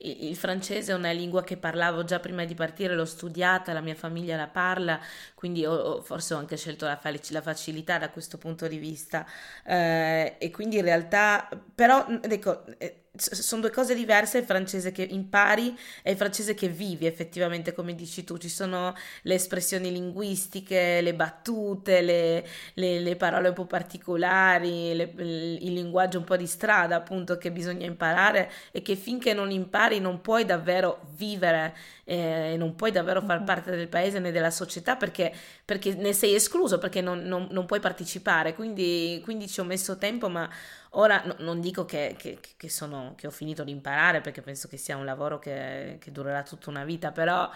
il francese è una lingua che parlavo già prima di partire, l'ho studiata, la mia famiglia la parla, quindi ho- forse ho anche scelto la, la facilità da questo punto di vista. Eh, e quindi in realtà, però, ecco, eh, sono due cose diverse, il francese che impari e il francese che vivi effettivamente, come dici tu, ci sono le espressioni linguistiche, le battute, le le, le parole un po' particolari, le- il linguaggio un po' di strada, appunto, che bisogna imparare e che finché non impari non puoi davvero vivere eh, non puoi davvero far Mhm. parte del paese né della società perché, perché ne sei escluso, perché non, non- non puoi partecipare. Quindi, quindi ci ho messo tempo, ma ora no- non dico che, che- che sono, che ho finito di imparare perché penso che sia un lavoro che, che durerà tutta una vita, però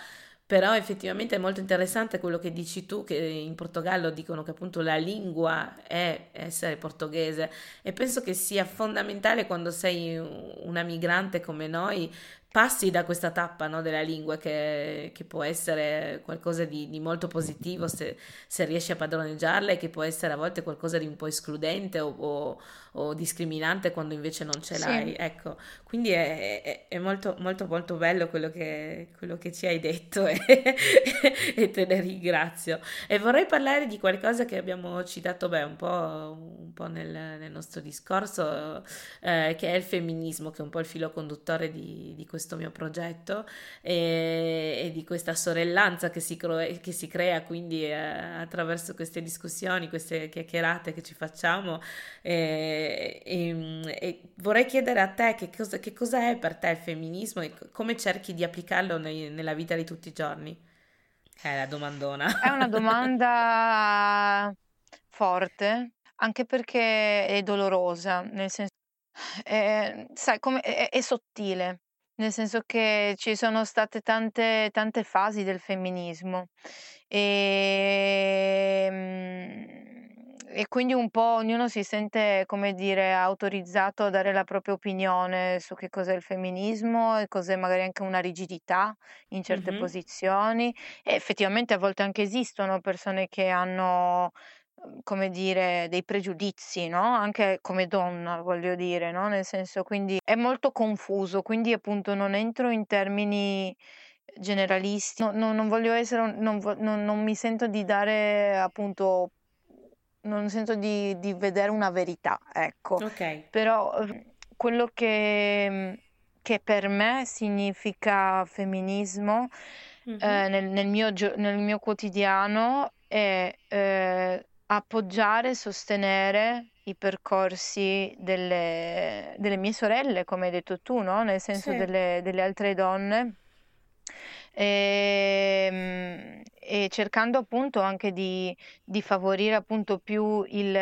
però effettivamente è molto interessante quello che dici tu, che in Portogallo dicono che appunto la lingua è essere portoghese e penso che sia fondamentale quando sei una migrante come noi, passi da questa tappa, no, della lingua che, che può essere qualcosa di, di molto positivo se, se riesci a padroneggiarla e che può essere a volte qualcosa di un po' escludente o, o- o discriminante quando invece non ce l'hai. Sì. Ecco, quindi è, è- è molto, molto, molto bello quello che, quello che ci hai detto e, (laughs) e te ne ringrazio. E vorrei parlare di qualcosa che abbiamo citato, beh, un po', un po' nel, nel nostro discorso, eh, che è il femminismo, che è un po' il filo conduttore di, di questo mio progetto e, e di questa sorellanza che si, che si crea quindi eh, attraverso queste discussioni, queste chiacchierate che ci facciamo. E, e, e vorrei chiedere a te che, cosa, che cos'è per te il femminismo e come cerchi di applicarlo nei, nella vita di tutti i giorni. È la domandona. È una domanda forte, anche perché è dolorosa, nel senso, è, sai, come, è, è sottile, nel senso che ci sono state tante, tante fasi del femminismo e, ehm, e quindi un po' ognuno si sente, come dire, autorizzato a dare la propria opinione su che cos'è il femminismo e cos'è magari anche una rigidità in certe Mhm. posizioni. E effettivamente a volte anche esistono persone che hanno Uhm, come dire, dei pregiudizi, no, anche come donna voglio dire, no, nel senso quindi è molto confuso, quindi appunto non entro in termini generalisti, no no non voglio essere non non non mi sento di dare appunto non sento di di vedere una verità, ecco. Ok. Però, uhm, quello che mhmm, che per me significa femminismo, Mhm. ehm, nel nel mio nel mio quotidiano è, ehm Appoggiare e sostenere i percorsi delle delle mie sorelle, come hai detto tu, no, nel senso Sì, delle delle altre donne, ehm, e cercando appunto anche di di favorire appunto più il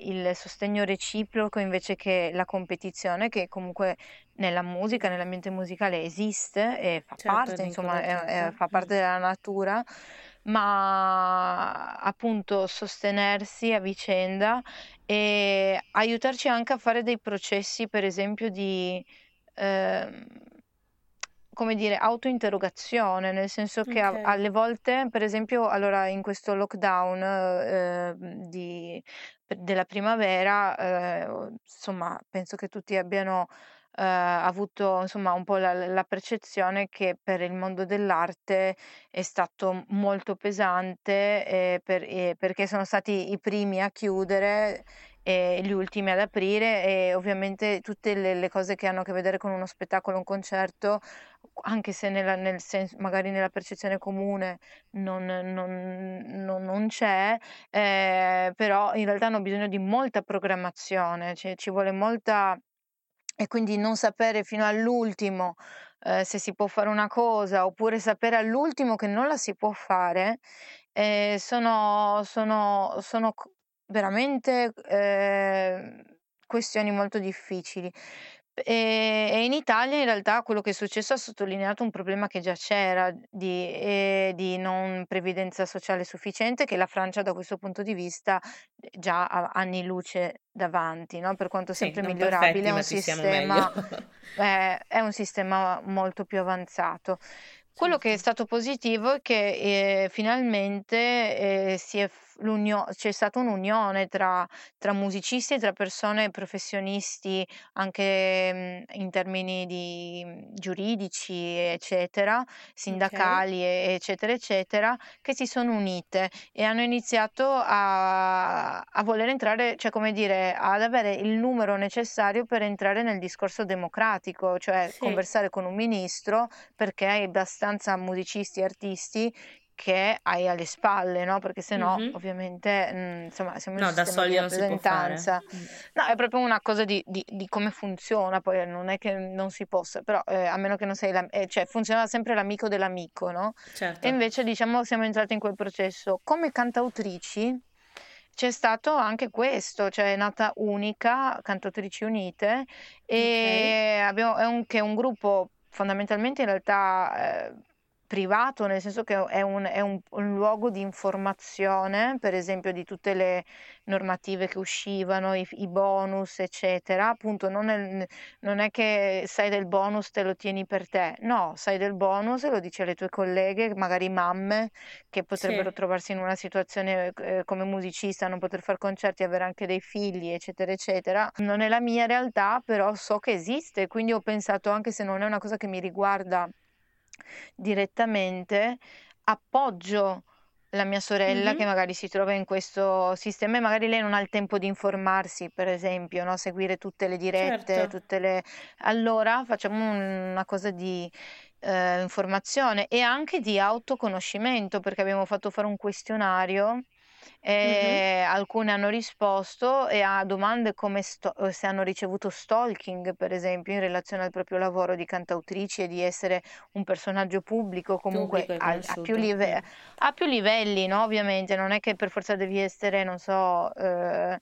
il sostegno reciproco invece che la competizione, che comunque nella musica, nell'ambiente musicale esiste e fa certo, parte, insomma, è è fa parte della natura ma appunto sostenersi a vicenda e aiutarci anche a fare dei processi, per esempio, di, ehm, come dire, autointerrogazione, nel senso che a- Ok, alle volte, per esempio, allora in questo lockdown eh, di- della primavera, eh, insomma, penso che tutti abbiano eh, avuto insomma un po' la, la percezione che per il mondo dell'arte è stato molto pesante eh, per- perché sono stati i primi a chiudere e gli ultimi ad aprire e ovviamente tutte le, le cose che hanno a che vedere con uno spettacolo, un concerto, anche se nella, nel senso, magari nella percezione comune non, non- non- non c'è, eh, però in realtà hanno bisogno di molta programmazione, cioè ci vuole molta e quindi non sapere fino all'ultimo, ehm, se si può fare una cosa, oppure sapere all'ultimo che non la si può fare, ehm, sono sono sono veramente, ehm, questioni molto difficili. Ehm, e in Italia in realtà quello che è successo ha sottolineato un problema che già c'era di ehm, di non previdenza sociale sufficiente, che la Francia da questo punto di vista eh, già ha anni luce davanti, no, per quanto sì, sempre non migliorabile, perfetti, è un ma ci siamo meglio. sistema (laughs) eh, è un sistema molto più avanzato. Quello che è Certo, stato positivo è che, ehm, finalmente, ehm, si è f l'unio c'è stata un'unione tra tra musicisti e tra persone professionisti anche, mhmm, in termini di, mhmm, giuridici, eccetera, sindacali, e eccetera, eccetera, che si sono unite e hanno iniziato a a voler entrare cioè come dire, ad avere il numero necessario per entrare nel discorso democratico, cioè Sì. conversare con un ministro perché hai abbastanza musicisti e artisti che hai alle spalle, no, perché se no Mhm. ovviamente, mhmm, insomma siamo in No, da soli non si può fare. No, è proprio una cosa di di di come funziona, poi non è che non si possa, però, ehm, a meno che non sei l'am ehm, cioè funziona sempre l'amico dell'amico, no, e Certo, invece diciamo siamo entrate in quel processo. Come cantautrici c'è stato anche questo, cioè è nata Unica, Cantautrici Unite, e abbiamo è un che è un gruppo fondamentalmente in realtà, ehm, privato, nel senso che è un è un un luogo di informazione, per esempio di tutte le normative che uscivano, i i bonus, eccetera. Appunto non è non è che sai del bonus, te lo tieni per te. No, sai del bonus e lo dici alle tue colleghe, magari mamme, che Sì. potrebbero trovarsi in una situazione, ehm, come musicista, non poter far concerti, avere anche dei figli, eccetera, eccetera. Non è la mia realtà, però so che esiste, quindi ho pensato, anche se non è una cosa che mi riguarda direttamente, appoggio la mia sorella che magari si trova in questo sistema e magari lei non ha il tempo di informarsi, per esempio, no? Seguire tutte le dirette, Certo. tutte le... Allora facciamo una cosa di eh, informazione e anche di autoconoscimento, perché abbiamo fatto fare un questionario E alcune hanno risposto e a domande come sto- eh, se hanno ricevuto stalking, per esempio, in relazione al proprio lavoro di cantautrici e di essere un personaggio pubblico, comunque Pubblico a, a più, live- a più livelli, no? Ovviamente, non è che per forza devi essere, non so, eh,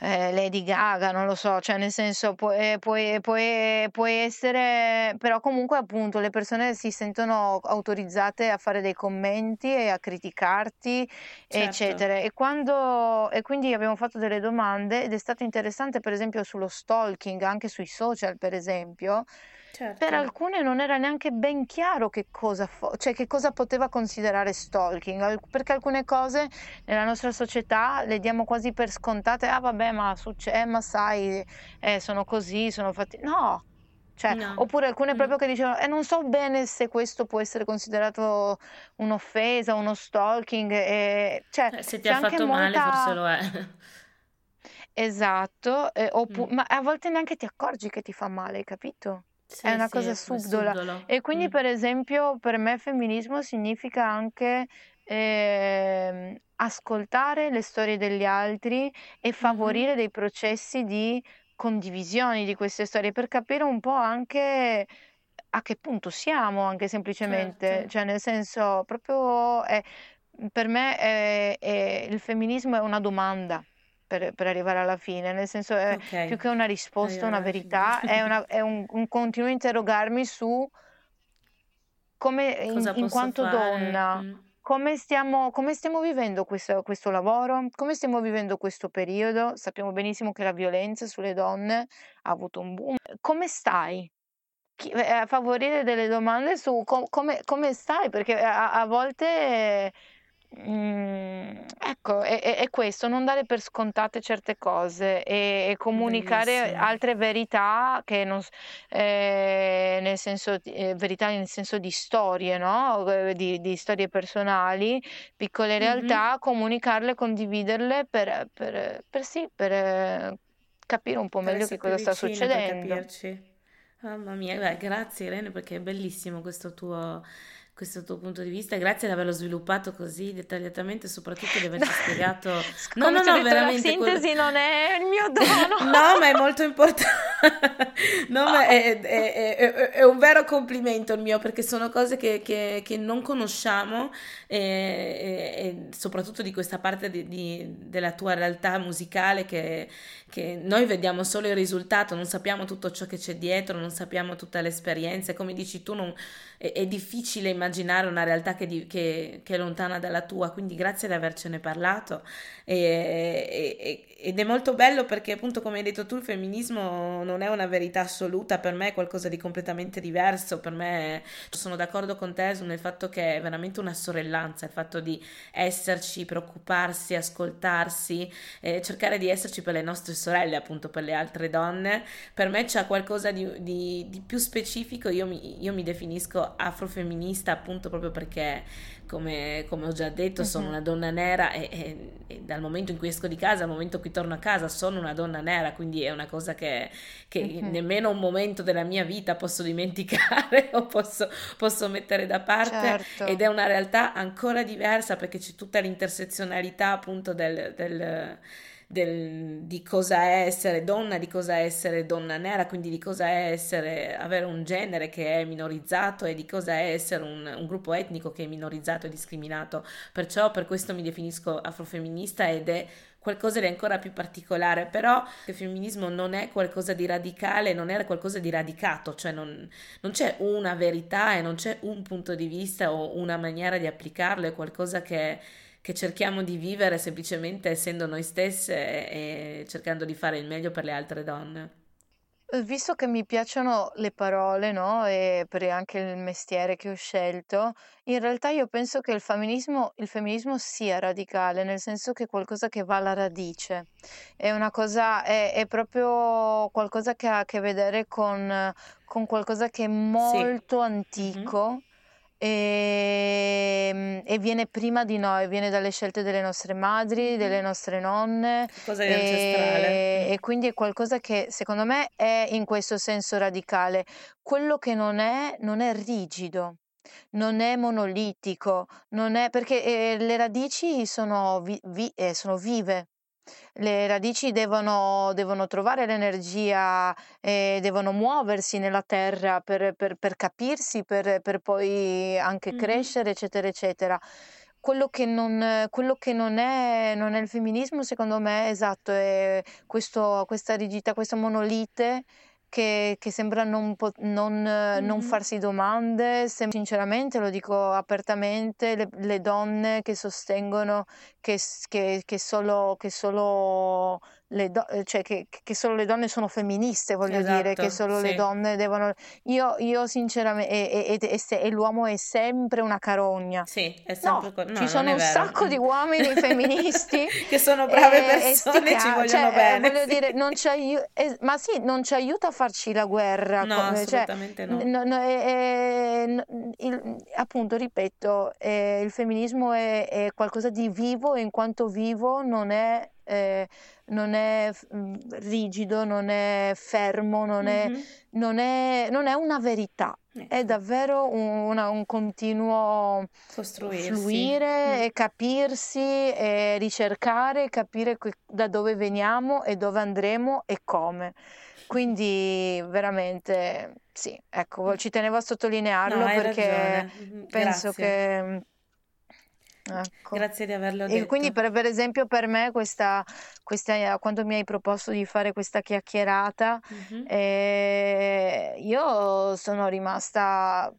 eh, Lady Gaga, non lo so, cioè nel senso puoi, puoi, puoi, puoi essere, però comunque appunto le persone si sentono autorizzate a fare dei commenti e a criticarti, Certo. eccetera. E quando, e quindi abbiamo fatto delle domande ed è stato interessante per esempio sullo stalking, anche sui social per esempio. Per Certo. alcune non era neanche ben chiaro che cosa, fo- cioè che cosa poteva considerare stalking, al- perché alcune cose nella nostra società le diamo quasi per scontate, ah vabbè, ma succede, ma sai, eh, sono così, sono fatti... No, cioè, No. oppure alcune proprio che dicevano, e non so bene se questo può essere considerato un'offesa, uno stalking, e... cioè, Eh, se ti ha fatto male, forse lo è. Esatto, eh, oppu- Mm. ma a volte neanche ti accorgi che ti fa male, hai capito? È Sì, una sì, cosa subdola. subdolo. E quindi, Mm. per esempio, per me femminismo significa anche ehm, ascoltare le storie degli altri e favorire dei processi di condivisioni di queste storie per capire un po' anche a che punto siamo, anche semplicemente, Certo. cioè nel senso, proprio è- per me è- è- il femminismo è una domanda per, per arrivare alla fine, nel senso è Ok, più che una risposta, una verità, è, (laughs) una- è un, un continuo interrogarmi su come in, in quanto fare? donna, Mm. come stiamo, come stiamo vivendo questo, questo lavoro, come stiamo vivendo questo periodo. Sappiamo benissimo che la violenza sulle donne ha avuto un boom. Come stai? Chi- eh, favorire delle domande su co- come, come stai, perché a, a volte, mm, ecco, è, è- questo, non dare per scontate certe cose e, e comunicare Bellissimo. altre verità che non, eh, nel senso, eh, verità nel senso di storie, no? Di, di storie personali, piccole realtà, comunicarle, condividerle per, per, per sì, per eh, capire un po' meglio che cosa sta succedendo. capirci. Mamma mia, beh, grazie Irene perché è bellissimo questo tuo, questo tuo punto di vista. Grazie di averlo sviluppato così dettagliatamente, soprattutto di (laughs) averci spiegato. No, no, no, detto la veramente quello. sintesi non è il mio (laughs) dono. No, ma è molto importante. (laughs) No, ma è, è- è- è- un vero complimento il mio perché sono cose che, che- che non conosciamo e, e- e soprattutto di questa parte di- di- della tua realtà musicale che, che noi vediamo solo il risultato, non sappiamo tutto ciò che c'è dietro, non sappiamo tutte le esperienze. Come dici tu, non- è, è difficile immaginare una realtà che, di- che- che è lontana dalla tua, quindi grazie di avercene parlato. E- e- ed è molto bello perché appunto come hai detto tu il femminismo non è una verità assoluta, per me è qualcosa di completamente diverso, per me sono d'accordo con te nel fatto che è veramente una sorellanza, il fatto di esserci, preoccuparsi, ascoltarsi, eh, cercare di esserci per le nostre sorelle, appunto per le altre donne, per me c'è qualcosa di, di- di più specifico, io mi, io mi definisco afrofemminista appunto proprio perché come, come ho già detto, sono Mh-mh, una donna nera e, e- e dal momento in cui esco di casa al momento in cui torno a casa sono una donna nera, quindi è una cosa che, che mh-mh, nemmeno un momento della mia vita posso dimenticare (laughs) o posso, posso mettere da parte. Ed certo. è una realtà ancora diversa perché c'è tutta l'intersezionalità appunto del, del- del- di cosa è essere donna, di cosa è essere donna nera, quindi di cosa è essere, avere un genere che è minorizzato e di cosa è essere un, un gruppo etnico che è minorizzato e discriminato. Perciò per questo mi definisco afrofemminista ed è qualcosa di ancora più particolare, però il femminismo non è qualcosa di radicale, non è qualcosa di radicato, cioè non, non c'è una verità e non c'è un punto di vista o una maniera di applicarlo, è qualcosa che che cerchiamo di vivere semplicemente essendo noi stesse e, cercando di fare il meglio per le altre donne. Uhm, visto che mi piacciono le parole, no, e per anche il mestiere che ho scelto, in realtà io penso che il femminismo il femminismo sia radicale, nel senso che è qualcosa che va alla radice. È una cosa è è proprio qualcosa che ha a che vedere con con qualcosa che è Sì. molto Mhm. antico e, ehm, e, viene prima di noi, viene dalle scelte delle nostre madri, delle nostre nonne. Cosa di ancestrale. E quindi è qualcosa che secondo me è in questo senso radicale. Quello che non è, non è rigido non è monolitico, non è perché eh, le radici sono, vi, vi, eh, sono vive, le radici devono, devono trovare l'energia, e devono muoversi nella terra per, per, per capirsi, per, per, poi anche mm-hmm. crescere, eccetera, eccetera. Quello che non, quello che non, è, non è il femminismo, secondo me, esatto, è questo, questa rigidità, questa monolite che, che sembra non, non, mm-hmm. non, farsi domande, sem- sinceramente lo dico apertamente, le, le donne che sostengono che, che, che solo, solo do- eh, cioè che, che, solo le donne sono femministe, voglio esatto, dire, che solo sì. le donne devono... Io, io sinceramente, e, e, e, e, l'uomo è sempre una carogna. Sì, è sempre... No, no ci sono un sacco di uomini (laughs) femministi che sono brave persone e ci vogliono cioè, bene. Voglio dire, non ci aiuta, eh, ma sì, non ci aiuta a farci la guerra. No, come, cioè, assolutamente no. no, no è, il, appunto, ripeto, eh, il femminismo è, è qualcosa di vivo e in quanto vivo non è eh, non è mm, rigido, non è fermo, non, mm-hmm. è, non, è, non è, una verità, ecco. è davvero un, una, un continuo fluire mm. e capirsi e ricercare, capire que- da dove veniamo e dove andremo e come. Quindi veramente sì, ecco, ci tenevo a sottolinearlo no, perché ragione. Penso Grazie. che Ecco. Grazie di averlo detto. E quindi per, per esempio per me questa, questa, quando mi hai proposto di fare questa chiacchierata, mm-hmm. eh, io sono rimasta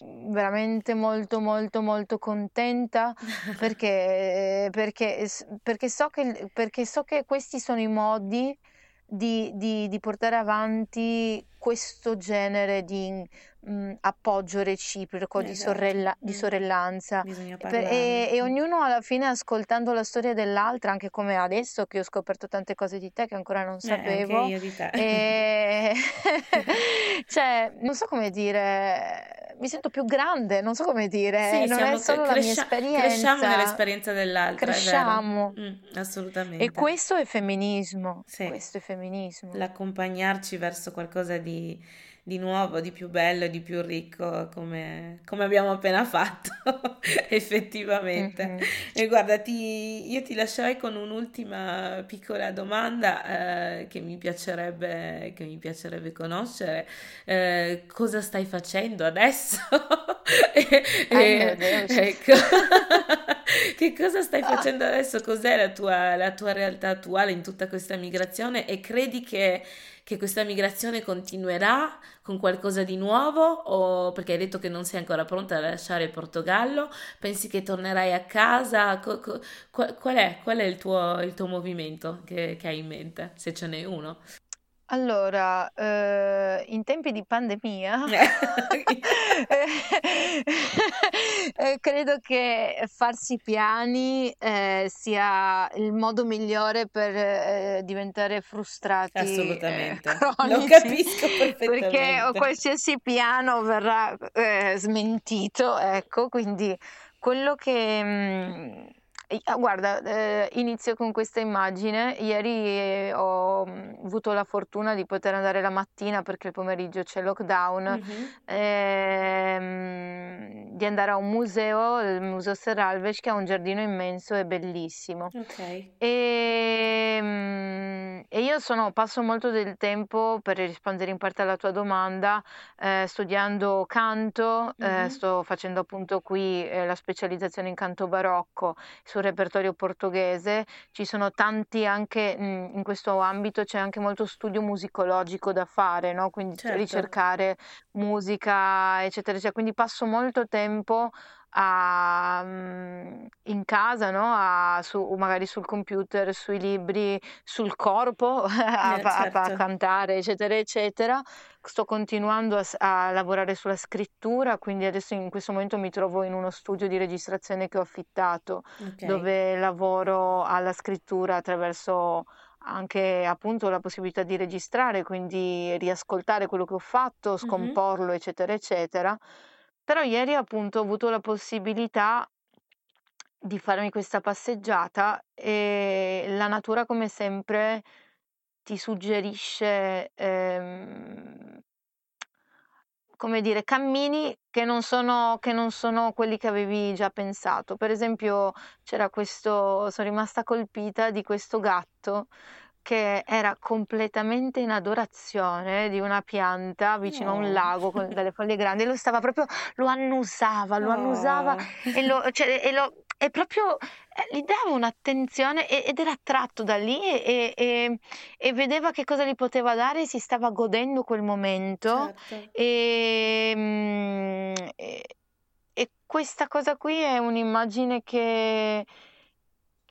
veramente molto molto molto contenta (laughs) perché, perché, perché, so che, perché so che questi sono i modi di, di, di portare avanti questo genere di mh, appoggio reciproco, esatto. di, sorrella- di, sorellanza per, e, e, ognuno alla fine ascoltando la storia dell'altra, anche come adesso che ho scoperto tante cose di te che ancora non sapevo. Eh, io di te. E... (laughs) (laughs) cioè, non so come dire, mi sento più grande, non so come dire, sì, non è solo crescia- la mia esperienza. Cresciamo nell'esperienza dell'altra. Cresciamo. Mm, assolutamente. E questo è femminismo. Sì. Questo è femminismo. L'accompagnarci verso qualcosa di di nuovo, di più bello, di più ricco, come, come abbiamo appena fatto, (laughs) effettivamente. Mm-hmm. E guarda, ti, io ti lascerei con un'ultima piccola domanda eh, che, mi piacerebbe, che mi piacerebbe conoscere. Eh, cosa stai facendo adesso? (laughs) e, e, ecco. (laughs) che cosa stai facendo adesso? Cos'è la tua, la tua realtà attuale in tutta questa migrazione? E credi che che questa migrazione continuerà con qualcosa di nuovo o perché hai detto che non sei ancora pronta a lasciare il Portogallo? Pensi che tornerai a casa? qual, è, qual è il, tuo, il tuo movimento che, che hai in mente, se ce n'è uno? Allora, eh, in tempi di pandemia, (laughs) eh, credo che farsi piani eh, sia il modo migliore per eh, diventare frustrati eh, Assolutamente, lo capisco perfettamente. perché qualsiasi piano verrà eh, smentito, ecco, quindi quello che... mh, mm, guarda, eh, inizio con questa immagine. Ieri eh, ho mm, avuto la fortuna di poter andare la mattina perché il pomeriggio c'è lockdown, Mhm. ehm, di andare a un museo, il Museo Serralves, che ha un giardino immenso e bellissimo. Ok. E, mm, e io sono, passo molto del tempo per rispondere in parte alla tua domanda, eh, studiando canto, eh, Mhm. sto facendo appunto qui eh, la specializzazione in canto barocco sul repertorio portoghese, ci sono tanti anche mh, in questo ambito, c'è anche molto studio musicologico da fare, no? Quindi Certo. ricercare musica, eccetera, eccetera. Quindi passo molto tempo a, mm, in casa, no? A, su, magari sul computer, sui libri, sul corpo, (laughs) a, Eh, a- a certo. cantare, eccetera, eccetera. Sto continuando a, lavorare sulla scrittura, quindi adesso in questo momento mi trovo in uno studio di registrazione che ho affittato, Ok. dove lavoro alla scrittura attraverso anche appunto la possibilità di registrare, quindi riascoltare quello che ho fatto, scomporlo, eccetera, eccetera. Però ieri appunto ho avuto la possibilità di farmi questa passeggiata e la natura come sempre ti suggerisce, ehm, come dire, cammini che non sono, che non sono quelli che avevi già pensato. Per esempio, c'era questo, sono rimasta colpita di questo gatto che era completamente in adorazione di una pianta vicino a un lago con delle foglie grandi e lo stava proprio, lo annusava, lo annusava Oh. e lo, cioè, e lo- e proprio eh, gli dava un'attenzione ed era attratto da lì e, e- e vedeva che cosa gli poteva dare e si stava godendo quel momento. Certo. Mm, e- e questa cosa qui è un'immagine che,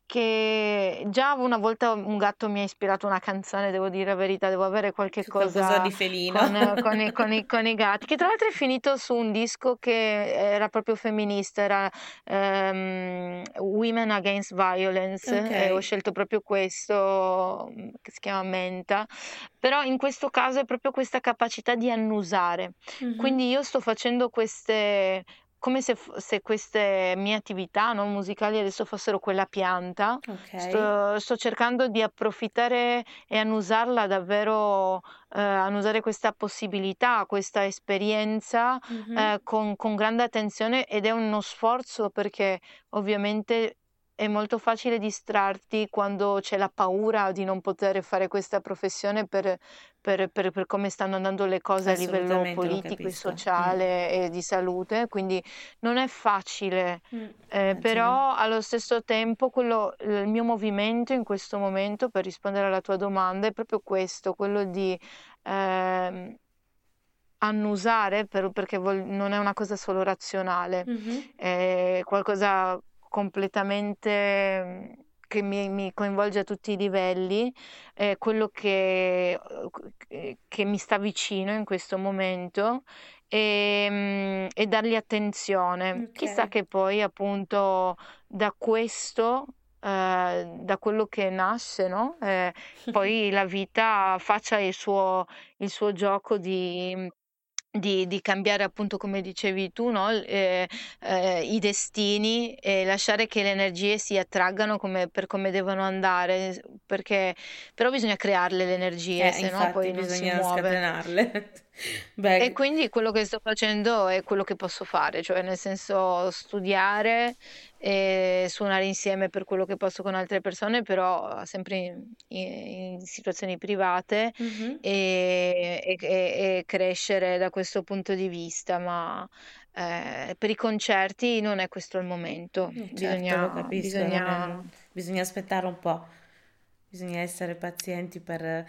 che già una volta un gatto mi ha ispirato una canzone, devo dire la verità, devo avere qualche Qualcosa cosa di felino. con, con i, con i- (laughs) con i gatti, che tra l'altro è finito su un disco che era proprio femminista, era ehm, Women Against Violence, e ho scelto proprio questo, mm, che si chiama Menta, però in questo caso è proprio questa capacità di annusare. Mhm. Quindi io sto facendo queste, come se, se queste mie attività, no, musicali adesso fossero quella pianta. Ok. Sto, sto cercando di approfittare e annusarla davvero, eh, annusare questa possibilità, questa esperienza Mhm. eh, con, con grande attenzione ed è uno sforzo perché ovviamente è molto facile distrarti quando c'è la paura di non poter fare questa professione per, per- per- per come stanno andando le cose a livello politico e capisco. Mm. sociale e di salute, quindi non è facile. Mm, Eh, immagino. però allo stesso tempo quello, il mio movimento in questo momento, per rispondere alla tua domanda, è proprio questo, quello di ehm, annusare per- perché vol- non è una cosa solo razionale, Mhm. è qualcosa completamente mm, che mi, mi coinvolge a tutti i livelli, è quello che, che- che mi sta vicino in questo momento e, mm, e dargli attenzione. Chissà Ok. che poi appunto da questo, eh, da quello che nasce, no? Eh, (laughs) poi la vita faccia il suo, il suo gioco di, di- di cambiare appunto come dicevi tu, no? Eh, eh, i destini e lasciare che le energie si attraggano come- per come devono andare, perché però bisogna crearle le energie, Eh, se no poi non si muove. (laughs) E quindi quello che sto facendo è quello che posso fare, cioè nel senso studiare e suonare insieme per quello che posso con altre persone, però sempre in, in- situazioni private mhm. e, e- e- crescere da questo punto di vista, ma eh, per i concerti non è questo il momento, Eh, certo, bisogna, capisco, bisogna, bisogna aspettare un po', bisogna essere pazienti per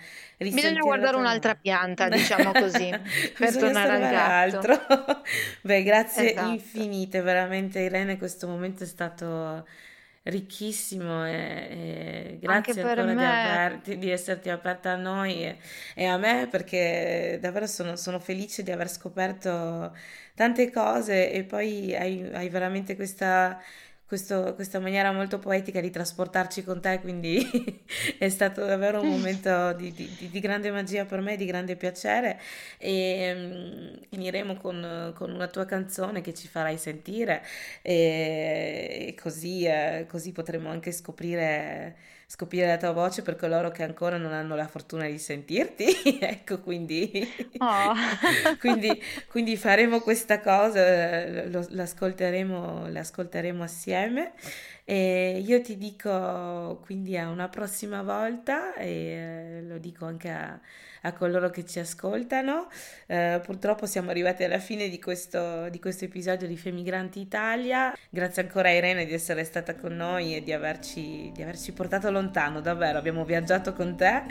bisogna risentirlo guardare un'altra tornare. (laughs) pianta, diciamo così, (laughs) per Bisogna tornare al osservare gatto. altro. (laughs) Beh, grazie Esatto. infinite, veramente Irene, questo momento è stato ricchissimo e, e grazie ancora di, aperti- di esserti aperta a noi e, e a me perché davvero sono, sono felice di aver scoperto tante cose e poi hai, hai veramente questa, questo- questa maniera molto poetica di trasportarci con te, quindi (laughs) è stato davvero un momento di, di- di- grande magia per me, di grande piacere. E mm, finiremo con, con una tua canzone che ci farai sentire e, e così, eh, così potremo anche scoprire, scoprire la tua voce per coloro che ancora non hanno la fortuna di sentirti. (laughs) Ecco, quindi, Oh. (laughs) quindi, quindi faremo questa cosa, eh, lo- l'ascolteremo, l'ascolteremo assieme. E io ti dico quindi a una prossima volta e eh, lo dico anche a, a coloro che ci ascoltano. Eh, purtroppo siamo arrivati alla fine di questo, di questo episodio di Femigranti Italia. Grazie ancora a Irene di essere stata con noi e di averci, di averci portato lontano, davvero, abbiamo viaggiato con te.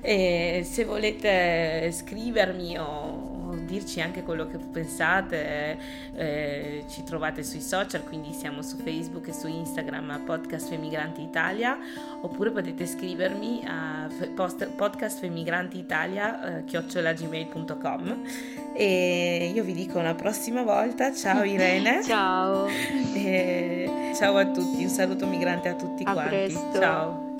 E se volete scrivermi o dirci anche quello che pensate, eh, ci trovate sui social, quindi siamo su Facebook e su Instagram a Podcast Femigranti Italia, oppure potete scrivermi a podcastfemigrantiitalia eh, chiocciolagmail.com e io vi dico alla prossima volta, ciao (laughs) Irene, Ciao, e ciao a tutti, un saluto migrante a tutti a quanti, presto. ciao.